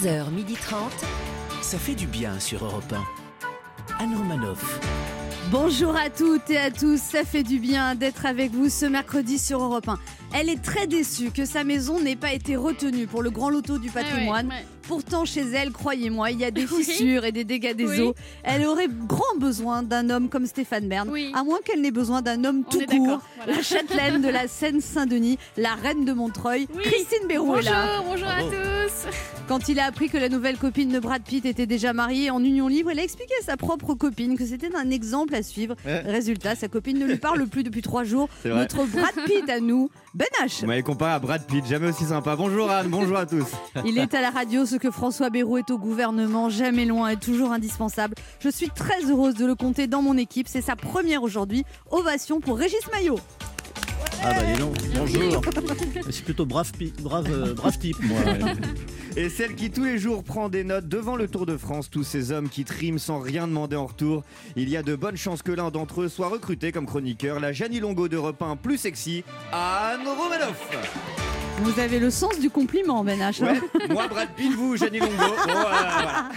11h30. Ça fait du bien sur Europe 1. Anne Romanoff. Bonjour à toutes et à tous, ça fait du bien d'être avec vous ce mercredi sur Europe 1. Elle est très déçue que sa maison n'ait pas été retenue pour le grand loto du patrimoine. Ouais, ouais, ouais. Pourtant, chez elle, croyez-moi, il y a des Oui. fissures et des dégâts des Oui. eaux. Elle aurait grand besoin d'un homme comme Stéphane Bern, Oui. à moins qu'elle n'ait besoin d'un homme On tout court. voilà. La châtelaine de la Seine-Saint-Denis, la reine de Montreuil, Oui. Christine Béroux est Bonjour, là. bonjour à Bravo. tous. Quand il a appris que la nouvelle copine de Brad Pitt était déjà mariée en union libre, il a expliqué à sa propre copine que c'était un exemple à suivre. Ouais. Résultat, sa copine ne lui parle plus depuis trois jours. Notre Brad Pitt à nous, Ben H. Vous m'avez comparé à Brad Pitt, jamais aussi sympa. Bonjour Anne, bonjour à tous. Il est à la radio ce que François Bayrou est au gouvernement, jamais loin et toujours indispensable. Je suis très heureuse de le compter dans mon équipe. C'est sa première aujourd'hui. Ovation pour Régis Maillot. Ah bah dis donc, bonjour. C'est plutôt brave, pi- brave, euh, brave type moi. Et celle qui tous les jours prend des notes devant le Tour de France, tous ces hommes qui triment sans rien demander en retour. Il y a de bonnes chances que l'un d'entre eux soit recruté comme chroniqueur, la Janie Longo d'Europe 1 plus sexy, Anne Romanoff. Vous avez le sens du compliment, Ben H. Ouais, moi Brad Pitt, vous Janie Longo. Voilà, voilà.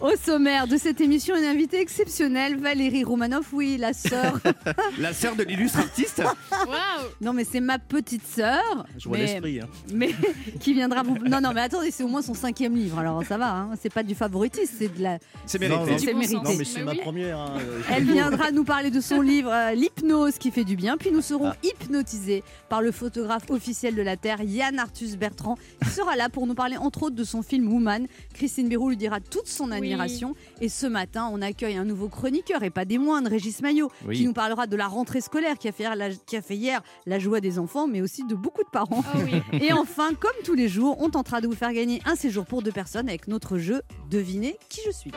Au sommaire de cette émission, une invitée exceptionnelle, Valérie Romanoff, oui, la sœur. La sœur de l'illustre artiste. Waouh. non, mais c'est ma petite sœur. Je vois mais- l'esprit. hein. mais qui viendra vous. Non, non, mais attendez, c'est au moins son cinquième livre, alors ça va, hein. c'est pas du favoritisme, c'est de la. C'est mérité. non, C'est bon mérité. Non mais c'est ma oui. première. hein, euh, Elle viendra nous parler de son livre euh, L'hypnose qui fait du bien, puis nous serons Ah. hypnotisés par le photographe officiel de la Terre, Yann Arthus Bertrand, qui sera là pour nous parler entre autres de son film Woman. Christine Béroux lui dira toute son admiration. Et ce matin, on accueille un nouveau chroniqueur, et pas des moindres, Régis Maillot, Oui. qui nous parlera de la rentrée scolaire qui a, fait hier la, qui a fait hier la joie des enfants, mais aussi de beaucoup de parents. Oh oui. Et enfin, comme tous les jours, on tentera de vous faire gagner un séjour pour deux personnes avec notre jeu Devinez qui je suis.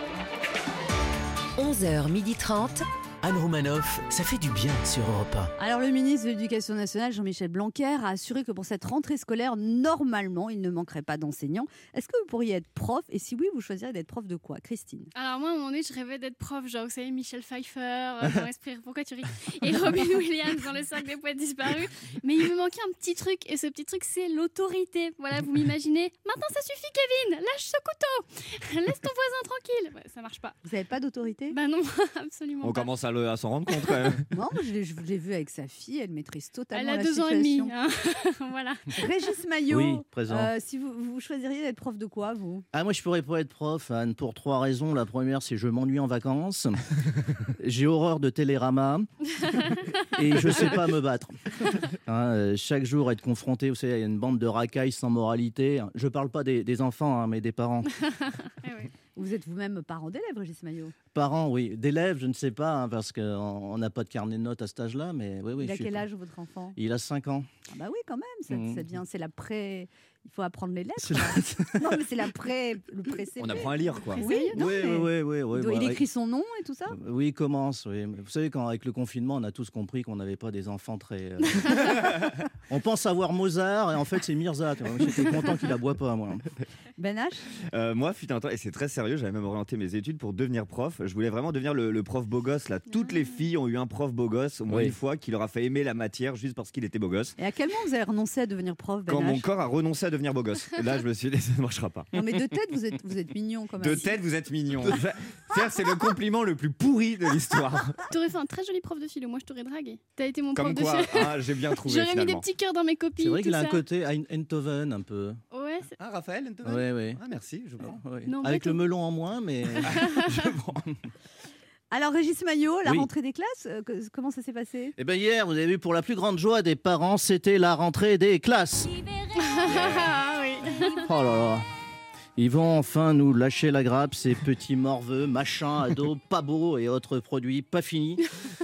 11h30. Anne Romanoff, ça fait du bien sur Europe Alors le ministre de l'Éducation nationale, Jean-Michel Blanquer, a assuré que pour cette rentrée scolaire, normalement, il ne manquerait pas d'enseignants. Est-ce que vous pourriez être prof? Et si oui, vous choisiriez d'être prof de quoi? Christine Alors moi, à un moment donné, je rêvais d'être prof, genre, vous savez, Michel Pfeiffer euh, dans Esprit, pourquoi tu ris? Et Robin Williams dans Le cercle des poètes disparus. Mais il me manquait un petit truc, et ce petit truc, c'est l'autorité. Voilà, vous m'imaginez. Maintenant, ça suffit, Kevin Lâche ce couteau Laisse ton voisin tranquille Ouais, Ça marche pas. Vous n'avez pas d'autorité? Bah non, absolument On pas. commence à, le- à s'en rendre compte quand même. Non, je l'ai je l'ai vu avec sa fille, elle maîtrise totalement Elle a la deux ans et demi. hein. voilà. Régis Maillot, Oui, présent. euh, si vous, vous choisiriez d'être prof de quoi, vous? Ah moi je pourrais pas être prof Anne pour trois raisons. La première c'est je m'ennuie en vacances. J'ai horreur de Télérama et je sais pas me battre. Hein, euh, chaque jour être confronté, vous savez, il y a une bande de racailles sans moralité. Je parle pas des, des enfants, hein, mais des parents. Eh oui. Vous êtes vous-même parent d'élève, Régis Maillot Parents, oui. D'élèves, je ne sais pas, hein, parce qu'on on n'a pas de carnet de notes à cet âge-là, mais oui, oui. Il a je suis- quel âge votre enfant? Il a 5 ans. Ah bah oui, quand même, ça, Mhm. ça devient, c'est la pré... Il faut apprendre les lettres. Non, mais c'est la pré... le pré On apprend à lire quoi. Oui, non, oui, mais- oui, oui, oui, Il, bah, écrit son nom et tout ça? Oui, il commence. Oui. Vous savez, quand avec le confinement, on a tous compris qu'on n'avait pas des enfants très. euh, on pense avoir Mozart et en fait c'est Mirza. J'étais content qu'il aboie pas, moi. Ben H? Euh, moi, fut un temps, et c'est très sérieux, j'avais même orienté mes études pour devenir prof. Je voulais vraiment devenir le, le prof beau gosse. Là. Toutes les filles ont eu un prof beau gosse, au moins Oui. une fois, qui leur a fait aimer la matière juste parce qu'il était beau gosse. Et à quel moment vous avez renoncé à devenir prof, Ben Quand mon corps a renoncé à devenir beau gosse. Et là, je me suis dit, ça ne marchera pas. Non, mais de tête, vous êtes, vous êtes mignon quand même. De tête, vous êtes mignon. C'est le compliment le plus pourri de l'histoire. T'aurais fait un très joli prof de philo. Moi, je t'aurais dragué. T'as été mon Comme prof quoi, de philo. ah, j'ai bien trouvé J'aurais mis des petits cœurs dans mes copies. C'est vrai qu'il a un côté Ein- Eindhoven un peu. Ouais, Ah, Raphaël Oui, oui. Ah, merci, je prends. Non, Avec le melon en moins, mais Je prends. Alors, Régis Maillot, la Oui. rentrée des classes, euh, comment ça s'est passé? Eh ben hier, vous avez vu pour la plus grande joie des parents, c'était la rentrée des classes. Ah oui. Oh là là. Ils vont enfin nous lâcher la grappe, ces petits morveux, machins, ados, pas beaux et autres produits pas finis.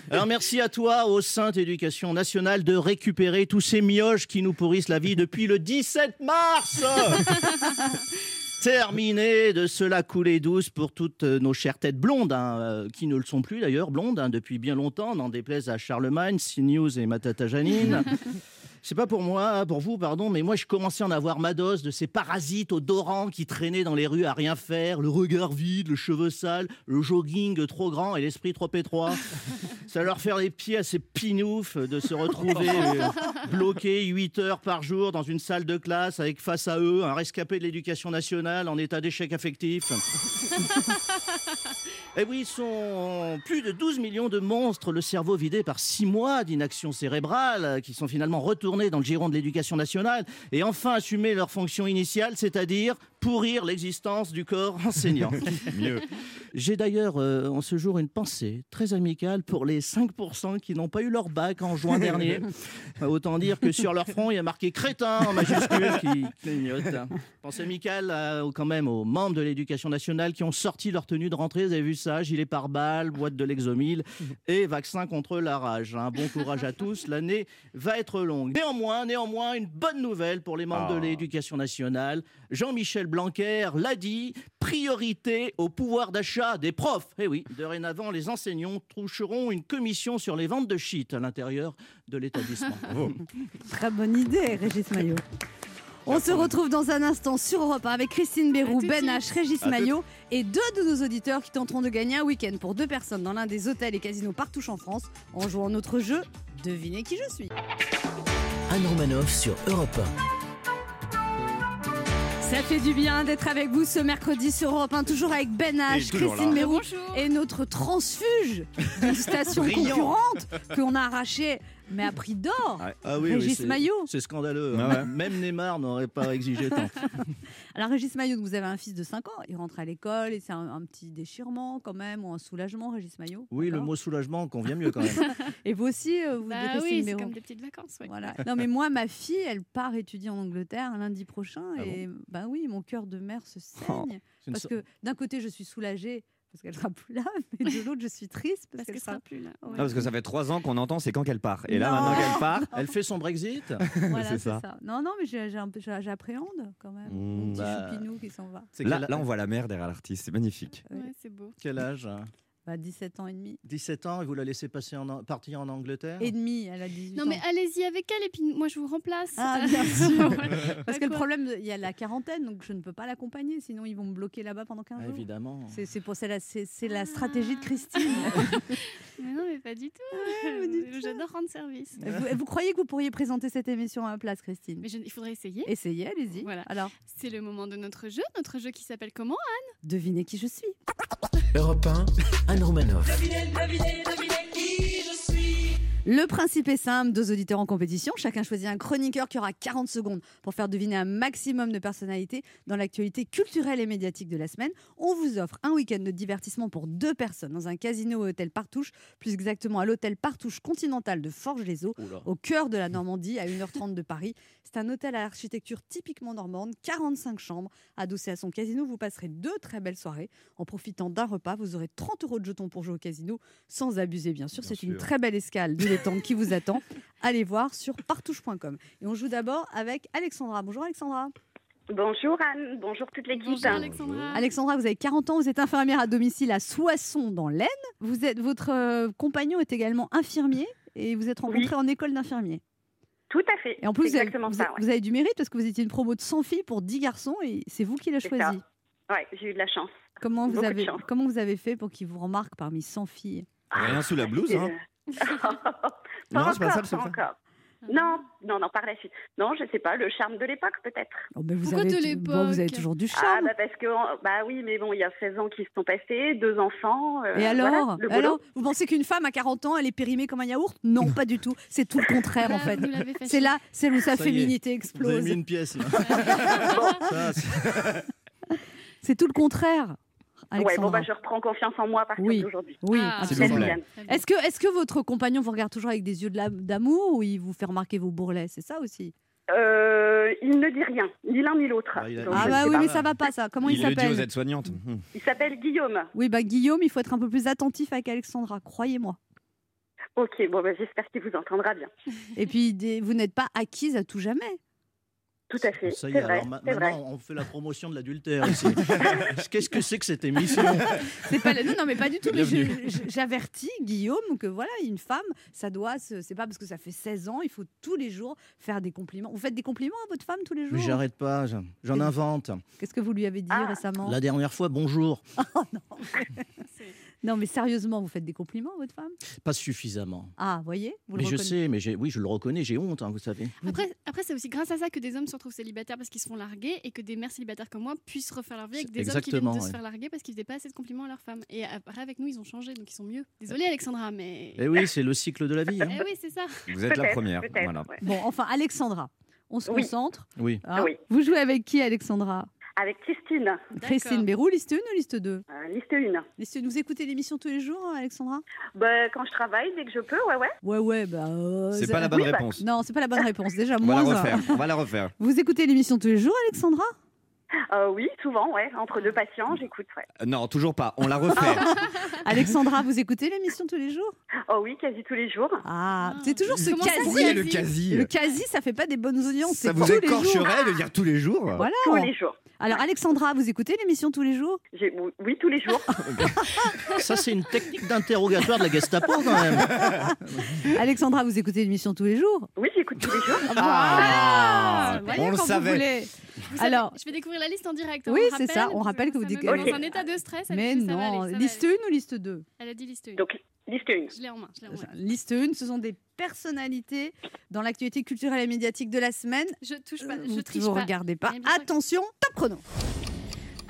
Alors merci à toi, au Sainte Éducation nationale, de récupérer tous ces mioches qui nous pourrissent la vie depuis le 17 mars Terminé de cela couler douce pour toutes nos chères têtes blondes, hein, euh, qui ne le sont plus d'ailleurs, blondes, hein, depuis bien longtemps, n'en déplaise à Charlemagne, CNews et Matata Janine. C'est pas pour moi, pour vous, pardon, mais moi je commençais à en avoir ma dose de ces parasites odorants qui traînaient dans les rues à rien faire, le regard vide, le cheveu sale, le jogging trop grand et l'esprit trop étroit. Ça va leur faire les pieds à ces pinoufs de se retrouver euh, bloqués 8 heures par jour dans une salle de classe avec face à eux un rescapé de l'éducation nationale en état d'échec affectif. Et oui, ils sont plus de 12 millions de monstres, le cerveau vidé par 6 mois d'inaction cérébrale, euh, qui sont finalement retournés dans le giron de l'éducation nationale et enfin assumer leur fonction initiale, c'est-à-dire pourrir l'existence du corps enseignant. Mieux. J'ai d'ailleurs euh, en ce jour une pensée très amicale pour les 5% qui n'ont pas eu leur bac en juin dernier. Autant dire que sur leur front, il y a marqué crétin en majuscule qui clignote. Pensée amicale euh, quand même aux membres de l'éducation nationale qui ont sorti leur tenue de rentrée. Vous avez vu ça Gilet pare-balles, boîte de l'exomile et vaccin contre la rage. Un bon courage à tous. L'année va être longue. Néanmoins, néanmoins, une bonne nouvelle pour les membres de Ah. l'éducation nationale. Jean-Michel Blanquer l'a dit, priorité au pouvoir d'achat des profs. Eh oui, dorénavant, les enseignants toucheront une commission sur les ventes de shit à l'intérieur de l'établissement. Très bonne idée, Régis Maillot. On se retrouve dans un instant sur Europe 1 avec Christine Bérou, Ben. H, Régis Maillot et deux de nos auditeurs qui tenteront de gagner un week-end pour deux personnes dans l'un des hôtels et casinos partout en France en jouant notre jeu Devinez qui je suis. Anne Romanoff sur Europe Ça fait du bien d'être avec vous ce mercredi sur Europe 1, toujours avec Ben H, Christine Bonjour. et notre transfuge d'une station concurrente qu'on a arraché, mais à prix d'or. Ah Régis c'est- Maillot. C'est scandaleux. Ah hein. ouais. Même Neymar n'aurait pas exigé tant. Alors Régis Maillot, vous avez un fils de 5 ans, il rentre à l'école et c'est un, un petit déchirement quand même, ou un soulagement, Régis Maillot Oui, le mot soulagement convient mieux quand même. Et vous aussi, euh, vous Bah détestez oui, c'est comme des petites vacances. ouais. Voilà. Non mais moi, ma fille, elle part étudier en Angleterre lundi prochain Ah et ben oui, mon cœur de mère se Oh. saigne parce so- que d'un côté, je suis soulagée parce qu'elle sera plus là, mais de l'autre, je suis triste parce, Parce qu'elle que sera sera plus là. Ouais. Non, parce que ça fait trois ans qu'on entend, c'est quand qu'elle part. Et là, Non. maintenant qu'elle part, Elle fait son Brexit Voilà, c'est ça. ça. Non, non, mais j'appréhende quand même. Mmh, mon petit bah, choupinou qui s'en va. Là, là, on voit la mère derrière l'artiste. C'est magnifique. Ouais. Ouais, c'est beau. quel âge hein? Bah, 17 ans et demi. 17 ans et vous la laissez passer en, An- partir en Angleterre Et demi, elle a 18 Non ans. mais allez-y avec elle et puis moi je vous remplace. Ah, bien sûr. Parce que le problème, il y a la quarantaine, donc je ne peux pas l'accompagner, sinon ils vont me bloquer là-bas pendant 15 Ah, jours. Évidemment. C'est c'est pour c'est la, c'est- c'est la stratégie de Christine. Mais non mais pas du tout. dites ça. J'adore rendre service. vous, vous croyez que vous pourriez présenter cette émission à ma place, Christine? Mais je- il faudrait essayer. Essayez, allez-y. Voilà. Alors, C'est le moment de notre jeu, notre jeu qui s'appelle comment devinez qui je suis. Europe 1, Anne. Le principe est simple, deux auditeurs en compétition, chacun choisit un chroniqueur qui aura 40 secondes pour faire deviner un maximum de personnalités dans l'actualité culturelle et médiatique de la semaine. On vous offre un week-end de divertissement pour deux personnes dans un casino au hôtel Partouche, plus exactement à l'hôtel Partouche Continental de Forges-les-Eaux, au cœur de la Normandie, à 1h30 de Paris. C'est un hôtel à l'architecture typiquement normande, 45 chambres. Adossé à son casino, vous passerez deux très belles soirées. En profitant d'un repas, vous aurez 30 euros de jetons pour jouer au casino, sans abuser bien sûr. C'est une très belle escale qui vous attend. Allez voir sur partouche.com. Et on joue d'abord avec Alexandra. Bonjour Alexandra. Bonjour Anne, bonjour toute l'équipe. Bonjour Alexandra. Alexandra, vous avez 40 ans, vous êtes infirmière à domicile à Soissons dans l'Aisne. Vous êtes, votre euh, compagnon est également infirmier et vous êtes rencontrés en école d'infirmier. Tout à fait. Et en plus, C'est vous avez, exactement vous ça. avez- vous avez du mérite parce que vous étiez une promo de 100 filles pour 10 garçons et c'est vous qui l'avez choisi. Ouais, Ouais, j'ai eu de la chance. Comment vous, Beaucoup avez, chance. comment vous avez fait pour qu'il vous remarque parmi 100 filles? Rien sous la blouse, hein. pas Non, c'est pas ça, encore, le pas secret. Non, non, non, par la suite. Non, je sais pas, le charme de l'époque peut-être. Oh, mais vous, Pourquoi avez, de bon, vous avez l'époque toujours du Ah charme. bah parce que bah oui, mais bon, il y a 16 ans qui se sont passés, deux enfants. euh, et alors, voilà, alors Vous pensez qu'une femme à 40 ans, elle est périmée comme un yaourt? Non, pas du tout. C'est tout le contraire en Ah, fait. C'est là, c'est où sa Ça féminité Vous avez explose. mis une pièce là. C'est tout le contraire. Ouais, bon Alexandra. bah je reprends confiance en moi à partir Oui. d'aujourd'hui. Oui, Ah, S'il vous plaît. Est-ce que, est-ce que votre compagnon vous regarde toujours avec des yeux de la- d'amour ou il vous fait remarquer vos bourrelets? C'est ça aussi? Euh, il ne dit rien, ni l'un ni l'autre. Bah, il a- Ah bah oui, pas. mais ça va pas ça. Comment il, Il le dit aux s'appelle aides-soignantes. Hum. Il s'appelle Guillaume. Oui, bah Guillaume, il faut être un peu plus attentif avec Alexandra, croyez-moi. Ok, bon bah j'espère qu'il vous entendra bien. Et puis, vous n'êtes pas acquise à tout jamais. Tout à fait. Ça y est, vrai, alors ma- c'est vrai. maintenant on fait la promotion de l'adultère ici. Qu'est-ce que c'est que cette émission? C'est pas non, non, mais pas du tout. J'avertis Guillaume que voilà, une femme, ça doit, se- c'est pas parce que ça fait 16 ans, il faut tous les jours faire des compliments. Vous faites des compliments à votre femme tous les jours? Mais j'arrête pas, j'en- invente. Qu'est-ce que vous lui avez dit Ah. récemment? La dernière fois, bonjour. C'est- Non, mais sérieusement, vous faites des compliments à votre femme? Pas suffisamment. Ah, voyez vous le Mais je sais, mais oui, je le reconnais, j'ai honte, hein, vous savez. Après, après c'est aussi grâce à ça que des hommes se retrouvent célibataires parce qu'ils se font larguer et que des mères célibataires comme moi puissent refaire leur vie avec des hommes qui viennent de se faire larguer parce qu'ils faisaient pas assez de compliments à leurs femmes. Et après, avec nous, ils ont changé, donc ils sont mieux. Désolée, Alexandra, mais. Eh oui, c'est le cycle de la vie. hein. Eh oui, c'est ça. Vous êtes la première. Voilà. ouais. Bon, enfin, Alexandra, on se Oui. concentre. Oui. hein? Oui. Vous jouez avec qui, Alexandra? Avec Christine, Christine Bérou, liste 1 ou liste 2 euh, liste 1. Liste une. Vous écoutez l'émission tous les jours, Alexandra? Bah, quand je travaille, dès que je peux, ouais, ouais. Ouais, ouais, bah. euh, C'est pas la bonne Oui, bah, réponse. Non, c'est pas la bonne réponse. Déjà, On va la refaire. On va la refaire. Vous écoutez l'émission tous les jours, Alexandra? Euh, oui, souvent, ouais. Entre deux patients, j'écoute, ouais. Euh, Non, toujours pas. On la refait. Alexandra, vous écoutez l'émission tous les jours? Oh oui, quasi tous les jours. Ah, Ah. c'est toujours ce Comment quasi. Pourquoi le quasi? Le quasi, ça fait pas des bonnes audiences. Ça c'est vous écorcherait de dire tous les jours Voilà. Tous les jours. Alors, Alexandra, vous écoutez l'émission tous les jours? Oui, tous les jours. Ça, c'est une technique d'interrogatoire de la Gestapo, quand même. Alexandra, vous écoutez l'émission tous les jours? Oui, j'écoute tous les jours. Ah, Voyez on le quand vous savez. voulez. Vous savez, Alors- je vais découvrir la liste en direct. hein, Oui, c'est ça, on rappelle que vous dites dans un état de stress. elle Mais dit, ça va non, aller, ça va liste aller. 1 ou liste 2 Elle a dit liste 1. Donc, liste 1. Je l'ai en main. Je l'ai en main. Liste 1, ce sont des personnalités dans l'actualité culturelle et médiatique de la semaine. Je touche pas, Euh, je vous triche vous pas. regardez pas. Attention, top chrono.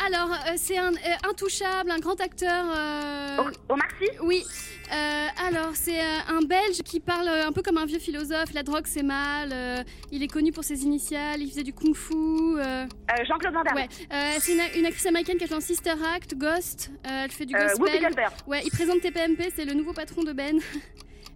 Alors, euh, c'est un euh, intouchable, un grand acteur. euh, Au Marcy? Oui. Euh, alors, c'est un Belge qui parle un peu comme un vieux philosophe. La drogue, c'est mal. il est connu pour ses initiales. Il faisait du kung-fu. Jean-Claude Van Damme. ouais. C'est une, une actrice américaine qui a joué dans Sister Act, Ghost. Elle fait du gospel. Ouais, il présente TPMP. C'est le nouveau patron de Ben.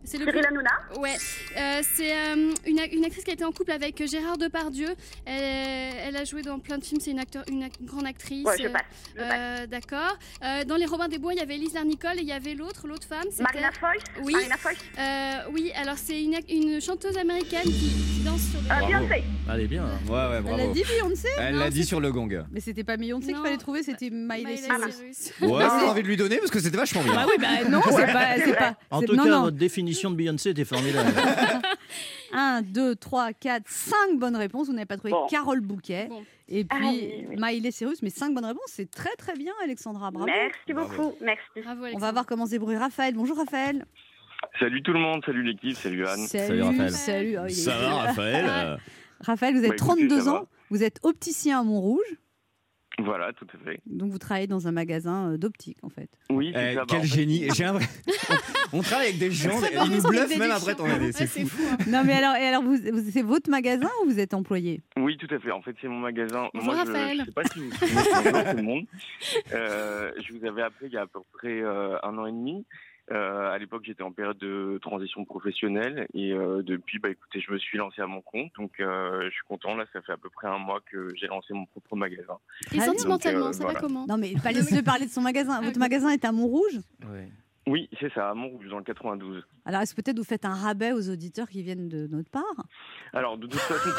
C'est le Cyril Hanouna. Ouais, euh, c'est euh, une, actrice qui a été en couple avec Gérard Depardieu. Elle, elle a joué dans plein de films, c'est une, acteur, une, grande actrice. Ouais, je passe. Euh, D'accord. Euh, dans Les Robins des Bois, il y avait Elise Larnicole et il y avait l'autre, l'autre femme. Marina Foïs? Oui. Marina. Euh, oui, alors c'est une, chanteuse américaine qui, qui danse sur. Euh, Bravo. Beyoncé. Allez, bien. Ouais, ouais, Elle a bravo. dit Beyoncé? Elle l'a dit sur le gong. Mais c'était pas Beyoncé qu'il fallait trouver, c'était Miley Cyrus. Ouais, j'ai envie de lui donner parce que c'était vachement bien. Bah oui, bah non, c'est pas. En tout cas, non. votre définition de Beyoncé était formidable. 1, 2, 3, 4, 5 bonnes réponses. Vous n'avez pas trouvé Bon. Carole Bouquet. Bon. Et Ah puis oui, oui. Miley Cyrus, mais 5 bonnes réponses, c'est très très bien, Alexandra. Bravo. Merci beaucoup. Merci. Bravo, On va voir comment se débrouille Raphaël. Bonjour Raphaël. Salut tout le monde, salut l'équipe, salut Anne. Salut, Raphaël. Salut. Oh, est- Ça va, Raphaël euh, Raphaël, vous avez Bah, écoutez, 32 ça va. ans. Vous êtes opticien à Montrouge. Voilà, tout à fait. Donc vous travaillez dans un magasin euh, d'optique en fait. Oui, eh, ça. bah, Quel en fait, génie. J'ai l'impression- On travaille avec des gens, ils nous bluffent même après ton année. C'est fou. fou. hein. Non mais alors, et alors vous, vous- c'est votre magasin ou vous êtes employé? Oui, tout à fait. En fait, c'est mon magasin. Bonjour, Moi, je ne sais pas si vous bonjour tout le monde. Euh, je vous avais appelé il y a à peu près euh, un an et demi. Euh, à l'époque, j'étais en période de transition professionnelle et euh, depuis, bah, écoutez, je me suis lancé à mon compte. Donc, euh, je suis content. Là, ça fait à peu près un mois que j'ai lancé mon propre magasin. Et bien. sentimentalement, Donc, euh, ça voilà. va comment? Non mais pas laissez-le parler de son magasin. Votre magasin est à Montrouge? Ouais. Oui, c'est ça, à Montrouge, dans le 92. Alors est-ce que peut-être vous faites un rabais aux auditeurs qui viennent de notre part? Alors, de toute façon,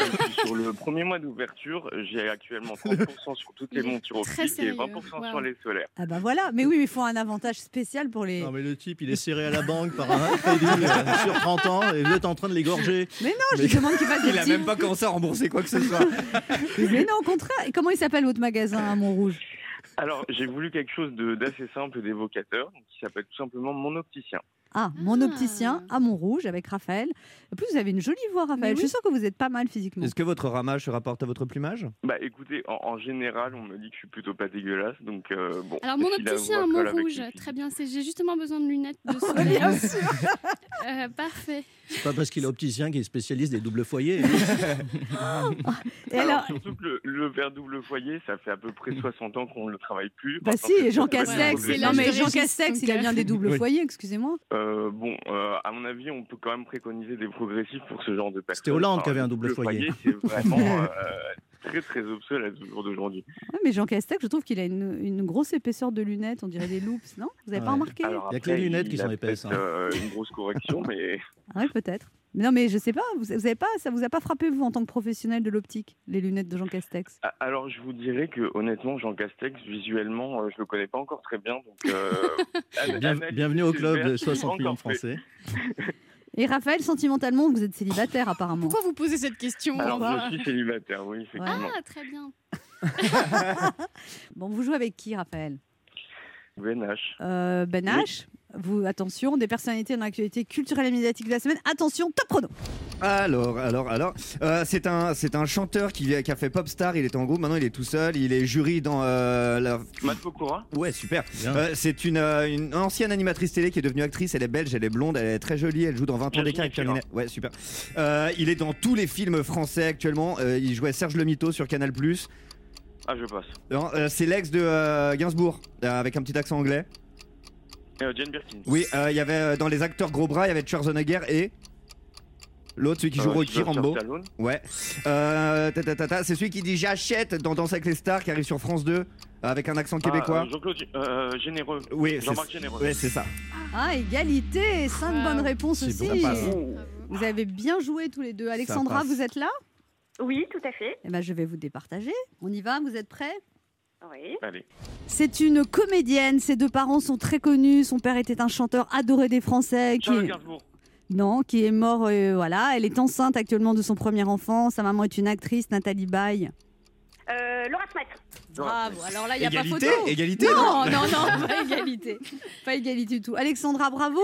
sur le premier mois d'ouverture, j'ai actuellement 30% sur toutes les montures optiques et sérieux. 20% Wow. sur les solaires. Ah bah voilà. Mais oui, mais il faut un avantage spécial pour les. Non, mais le type, il est serré à la banque par un crédit euh, sur 30 ans et vous êtes en train de l'égorger. Mais non, je lui demande qu'il fasse des Il a petits- même pas commencé à rembourser quoi que ce soit. Mais non, au contraire. Et comment il s'appelle votre magasin à Montrouge? Alors, j'ai voulu quelque chose de- d'assez simple, d'évocateur, donc qui s'appelle tout simplement Mon Opticien. Ah, mon Ah. opticien à Montrouge avec Raphaël. En plus, vous avez une jolie voix, Raphaël. Je suis sûre que vous êtes pas mal physiquement. Est-ce que votre ramage se rapporte à votre plumage? Bah écoutez, en, en général, on me dit que je suis plutôt pas dégueulasse, donc euh, bon. Alors mon opticien à Montrouge, très bien. C'est j'ai justement besoin de lunettes de soleil. Bien sûr. Euh, parfait. C'est pas parce qu'il est opticien qu'il est spécialiste des doubles foyers. Et Alors, alors, surtout que le, le verre double foyer, ça fait à peu près 60 ans qu'on ne le travaille plus. bah si, c'est Jean Castex. Non mais Jean Castex, il a donc, bien des doubles Oui. foyers, excusez-moi. Euh, bon, euh, à mon avis, on peut quand même préconiser des progressifs pour ce genre de personnes. C'était Hollande qui avait un le double foyer. C'est vraiment euh, très très obsolète au jour d'aujourd'hui. Ouais, mais Jean Castex, je trouve qu'il a une, une grosse épaisseur de lunettes, on dirait des loops, non? Vous avez pas Ouais. remarqué? Alors Il y a que les lunettes qui sont épaisses, peut-être, euh, une grosse correction, mais Ah oui, peut-être. Mais non, mais je sais pas, vous, vous avez pas, ça vous a pas frappé, vous, en tant que professionnel de l'optique, les lunettes de Jean Castex? Ah, Alors, je vous dirais que honnêtement, Jean Castex, visuellement, euh, je le connais pas encore très bien. Donc, euh, Bien- bienvenue au club de c'est pas 60 millions de. Français. Et Raphaël, sentimentalement, vous êtes célibataire apparemment. Pourquoi vous posez cette question Alors, je suis célibataire, oui, effectivement. Ah, très bien. Bon, vous jouez avec qui, Raphaël? Ben H. Euh, ben H, vous, attention, des personnalités dans l'actualité culturelle et médiatique de la semaine. Attention, top chrono. Alors, alors, alors, euh, c'est un, c'est un chanteur qui, qui a fait Popstar. Il était en groupe, maintenant il est tout seul. Il est jury dans euh, la. Matt Pokora Ouais, super. Euh, c'est une, euh, une ancienne animatrice télé qui est devenue actrice. Elle est belge, elle est blonde, elle est très jolie. Elle joue dans 20 ans d'écart avec. Ouais, super. Euh, il est dans tous les films français actuellement. Euh, il jouait Serge Le Mito sur Canal. Ah, je passe. Euh, c'est l'ex de euh, Gainsbourg, euh, avec un petit accent anglais. Euh, Jane Birkin. Oui, euh, il y avait euh, dans les acteurs gros bras, il y avait Schwarzenegger et. L'autre, celui qui joue Rocky Rambo. Ouais. Euh, c'est celui qui dit j'achète dans Danse avec les stars qui arrive sur France 2 avec un accent québécois. Ah, euh, Jean-Claude euh, Généreux. oui, c'est Jean-Marc Généreux. ouais, c'est ça. Ah, égalité, cinq bonnes réponses C'est aussi. Vous avez bien joué tous les deux. Alexandra, vous êtes là? Oui, tout à fait. Eh ben, je vais vous départager. On y va, vous êtes prêts? Oui. Allez. C'est une comédienne, ses deux parents sont très connus, son père était un chanteur adoré des Français qui Charles est... Gainsbourg. Non, qui est mort, euh, voilà. Elle est enceinte actuellement de son premier enfant. Sa maman est une actrice, Nathalie Baye. Euh, Laura Smet. Bravo, alors là, il n'y a pas Égalité, photo. égalité. Non, non, non, pas égalité. Pas égalité du tout. Alexandra, bravo.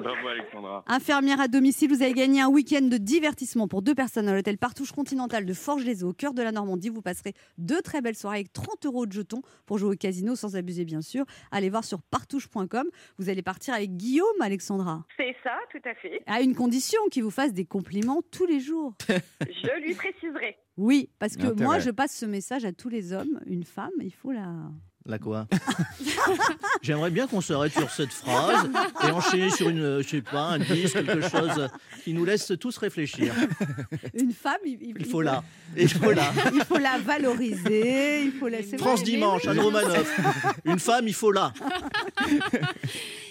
Bravo, Alexandra. Infirmière à domicile, vous avez gagné un week-end de divertissement pour deux personnes à l'hôtel Partouche Continental de Forges-les-Eaux, au cœur de la Normandie. Vous passerez deux très belles soirées avec 30 euros de jetons pour jouer au casino, sans abuser bien sûr. Allez voir sur partouche.com. Vous allez partir avec Guillaume, Alexandra, C'est ça, tout à fait. à une condition qu'il vous fasse des compliments tous les jours. Je lui préciserai. Oui, parce que Intérêt. moi, je passe ce message à tous les hommes. Une femme, il faut la... La quoi? J'aimerais bien qu'on s'arrête sur cette phrase et enchaîner sur une, je sais pas, un disque, quelque chose qui nous laisse tous réfléchir. Une femme, il, Il faut la. Il faut la. il faut la valoriser. Il faut la... c'est France vrai, Dimanche, Anne Romanoff. Une femme, il faut la.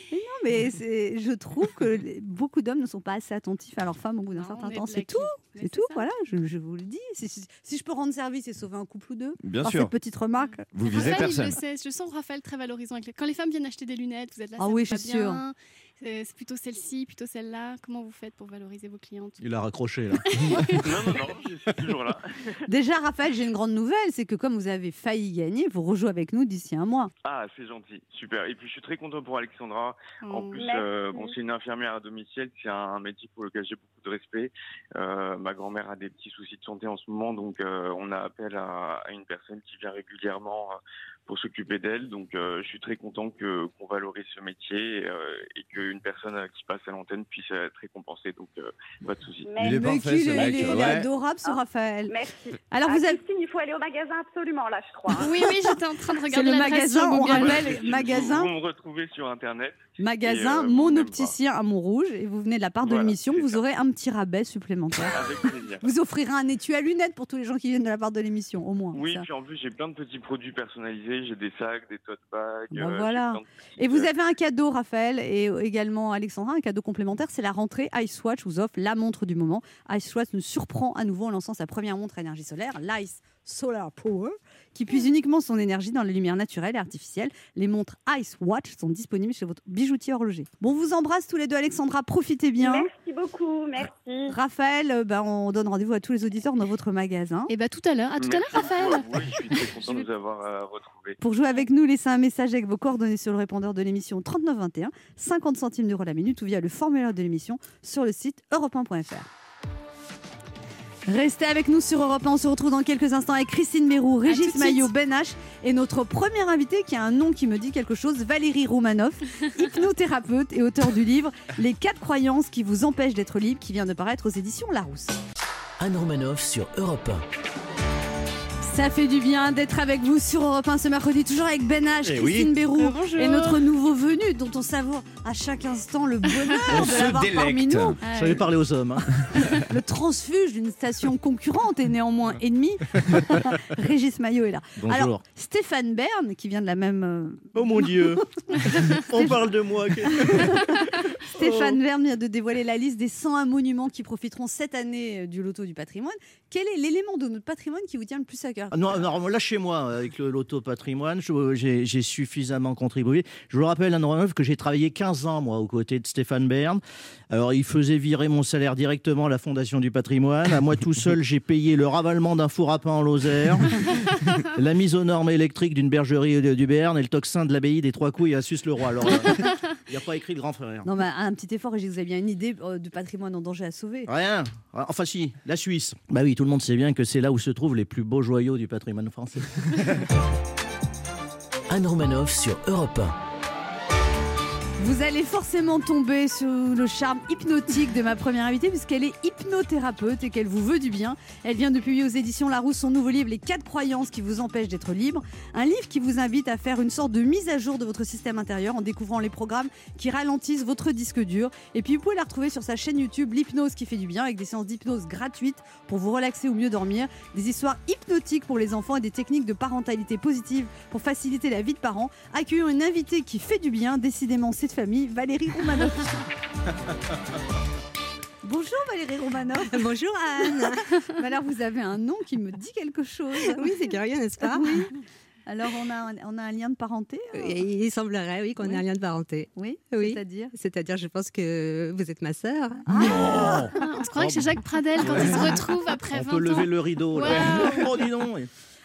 Mais je trouve que les- beaucoup d'hommes ne sont pas assez attentifs à leur femme au bout d'un certain temps. C'est tout. C'est tout, ça. voilà, je, je vous le dis. Si, si- si je peux rendre service et sauver un couple ou deux, Bien par sûr. cette petite remarque. Vous visez Raphaël, il personne. le sait. Je sens Raphaël très valorisant. avec les- Quand les femmes viennent acheter des lunettes, vous êtes là, Ah oui, je suis sûre. C'est plutôt celle-ci, plutôt celle-là. Comment vous faites pour valoriser vos clientes Il a raccroché là. Non, non, non, je suis toujours là. Déjà, Raphaël, j'ai une grande nouvelle, c'est que comme vous avez failli gagner, vous rejouez avec nous d'ici un mois. Ah, c'est gentil, super. Et puis je suis très content pour Alexandra. En Oh. plus, euh, bon, c'est une infirmière à domicile, c'est un métier pour lequel j'ai beaucoup de respect. Euh, ma grand-mère a des petits soucis de santé en ce moment, donc euh, on a appel à, à une personne qui vient régulièrement euh, pour s'occuper d'elle. Donc euh, je suis très content que qu'on valorise ce métier euh, et qu'une personne euh, qui passe à l'antenne puisse être récompensée. Donc euh, pas de souci. Mais- Il est Mais parfait, qu'il ce est, mec, il est- il est ouais. adorable, ce Ah. Raphaël. Merci. Alors, Ah, vous avez. Christine, il faut aller au magasin absolument, là, je crois. hein. Oui, oui, j'étais en train de regarder le magasin, on Google. rappelle, Vous- magasin, Vous me retrouvez sur Internet. Magasin euh, Mon vous n'aimez Opticien à Montrouge, et vous venez de la part de Voilà, l'émission, vous ça. aurez un petit rabais supplémentaire. Avec plaisir. Vous offrirez un étui à lunettes pour tous les gens qui viennent de la part de l'émission, au moins. Oui, ça. puis en plus j'ai plein de petits produits personnalisés, j'ai des sacs, des tote bags. Euh, voilà. de Et vous avez un cadeau, Raphaël, et également Alexandra, un cadeau complémentaire, c'est la rentrée Icewatch vous offre la montre du moment. Icewatch nous surprend à nouveau en lançant sa première montre à énergie solaire, l'Ice Solar Power, qui puise uniquement son énergie dans la lumière naturelle et artificielle. Les montres Icewatch sont disponibles chez votre bijoutier horloger. Bon, on vous embrasse tous les deux, Alexandra, profitez bien. Merci beaucoup, merci. Raphaël, euh, bah, on donne rendez-vous à tous les auditeurs dans votre magasin. Et bah tout à l'heure. À tout à l'heure, Raphaël. vous, Je suis très content de vous avoir euh, retrouvé. Pour jouer avec nous, laissez un message avec vos coordonnées sur le répondeur de l'émission 3921, 50 centimes d'euros la minute ou via le formulaire de l'émission sur le site europe1.fr. Restez avec nous sur Europe 1. On se retrouve dans quelques instants avec Christine Mérou, Régis. Maillot, Ben H et notre premier invité qui a un nom qui me dit quelque chose, Valérie Roumanoff, hypnothérapeute et auteur du livre Les quatre croyances qui vous empêchent d'être libre qui vient de paraître aux éditions Larousse. Anne Romanoff sur Europe Ça fait du bien d'être avec vous sur Europe 1 ce mercredi, toujours avec Ben H, Eh oui. Christine Bérou Euh, et notre nouveau venu dont on savoure à chaque instant le bonheur On de l'avoir parmi nous. J'avais parlé aux hommes. hein. Le transfuge d'une station concurrente et néanmoins ennemie. Régis Maillot est là. Bonjour. Alors, Stéphane Bern, qui vient de la même. euh, Oh mon Dieu On parle de moi. Stéphane Bern vient de dévoiler la liste des 101 monuments qui profiteront cette année euh, du loto du patrimoine. Quel est l'élément de notre patrimoine qui vous tient le plus à cœur? Ah Non, non, là chez moi, avec le loto patrimoine, je- j'ai suffisamment contribué. Je vous rappelle, Anne que j'ai travaillé 15 ans, moi, aux côtés de Stéphane Bern. Alors, il faisait virer mon salaire directement à la Fondation du patrimoine. À moi tout seul, j'ai payé le ravalement d'un four à pain en Lozère, la mise aux normes électriques d'une bergerie du Béarn et le tocsin de l'abbaye des Trois Couilles à Sus-le-Roi. Alors, euh, il n'y a pas écrit le grand frère. Non, mais un petit effort, vous avez bien une idée euh, du patrimoine en danger à sauver. Rien. Enfin si, la Suisse. Bah oui, tout le monde sait bien que c'est là où se trouvent les plus beaux joyaux du patrimoine français. Anne Romanoff sur Europe 1. Vous allez forcément tomber sous le charme hypnotique de ma première invitée puisqu'elle est hypnothérapeute et qu'elle vous veut du bien. Elle vient de publier aux éditions Larousse son nouveau livre Les 4 croyances qui vous empêchent d'être libre. Un livre qui vous invite à faire une sorte de mise à jour de votre système intérieur en découvrant les programmes qui ralentissent votre disque dur. Et puis vous pouvez la retrouver sur sa chaîne YouTube L'hypnose qui fait du bien avec des séances d'hypnose gratuites pour vous relaxer ou mieux dormir, des histoires hypnotiques pour les enfants et des techniques de parentalité positive pour faciliter la vie de parents. Accueillons une invitée qui fait du bien, décidément cette famille, Valérie Romanoff. Bonjour Valérie Romanoff. Bonjour Anne. Mais Alors vous avez un nom qui me dit quelque chose. Oui, c'est curieux, n'est-ce pas? Oui. Alors on a, un- on a un lien de parenté Et Il semblerait, oui, qu'on Oui. ait un lien de parenté. Oui, Oui. c'est-à-dire? C'est-à-dire, je pense que vous êtes ma sœur. Ah, on se croirait que c'est Jacques Pradel quand il se retrouve après On 20 peut ans. lever le rideau. là. Oh, dis donc.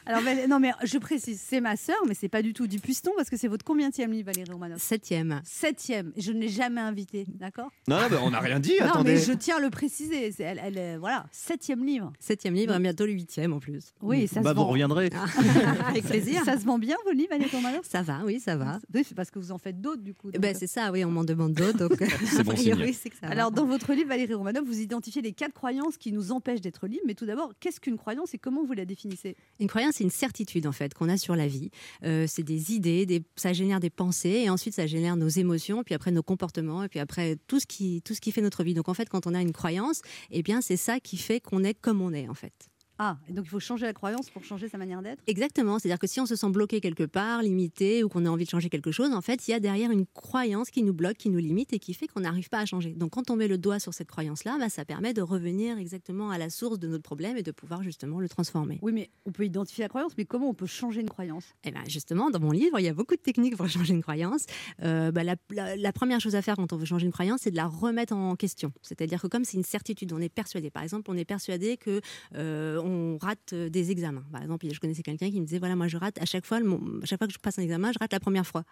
Alors non mais je précise, c'est ma sœur, mais c'est pas du tout du piston parce que c'est votre combienième livre Valérie Romanoff Septième. Septième. Je ne l'ai jamais invitée, d'accord? Non, on n'a rien dit, Non attendez. mais je tiens à le préciser. C'est- Elle, elle est- voilà, septième livre. Septième livre, et bientôt le huitième en plus. Oui, ça Bah, se vous vend. reviendrez. Avec plaisir. Ça se vend bien vos livres Valérie Romanoff? Ça va, oui, ça va. Oui, c'est parce que vous en faites d'autres du coup. donc, Ben, c'est ça, oui, on m'en demande d'autres. Donc, bon signe. priori, c'est que ça va. Alors, dans votre livre, Valérie Romanoff, vous identifiez les quatre croyances qui nous empêchent d'être libres. Mais tout d'abord, qu'est-ce qu'une croyance et comment vous la définissez? Une croyance, c'est une certitude en fait qu'on a sur la vie. Euh, c'est des idées, ça génère des pensées, et ensuite ça génère nos émotions, puis après nos comportements, et puis après tout ce qui, tout ce qui fait notre vie. Donc en fait, quand on a une croyance, eh bien c'est ça qui fait qu'on est comme on est en fait. Ah, et donc il faut changer la croyance pour changer sa manière d'être? Exactement, c'est-à-dire que si on se sent bloqué quelque part, limité, ou qu'on a envie de changer quelque chose, en fait, il y a derrière une croyance qui nous bloque, qui nous limite et qui fait qu'on n'arrive pas à changer. Donc quand on met le doigt sur cette croyance-là, bah, ça permet de revenir exactement à la source de notre problème et de pouvoir justement le transformer. Oui, mais on peut identifier la croyance, mais comment on peut changer une croyance? Eh ben justement, dans mon livre, il y a beaucoup de techniques pour changer une croyance. Euh, bah, la, la- la première chose à faire quand on veut changer une croyance, c'est de la remettre en question. C'est-à-dire que comme c'est une certitude, on est persuadé. Par exemple, on est persuadé que euh, on rate euh, des examens. Par exemple, je connaissais quelqu'un qui me disait voilà, moi je rate à chaque fois, mon- à chaque fois que je passe un examen, je rate la première fois.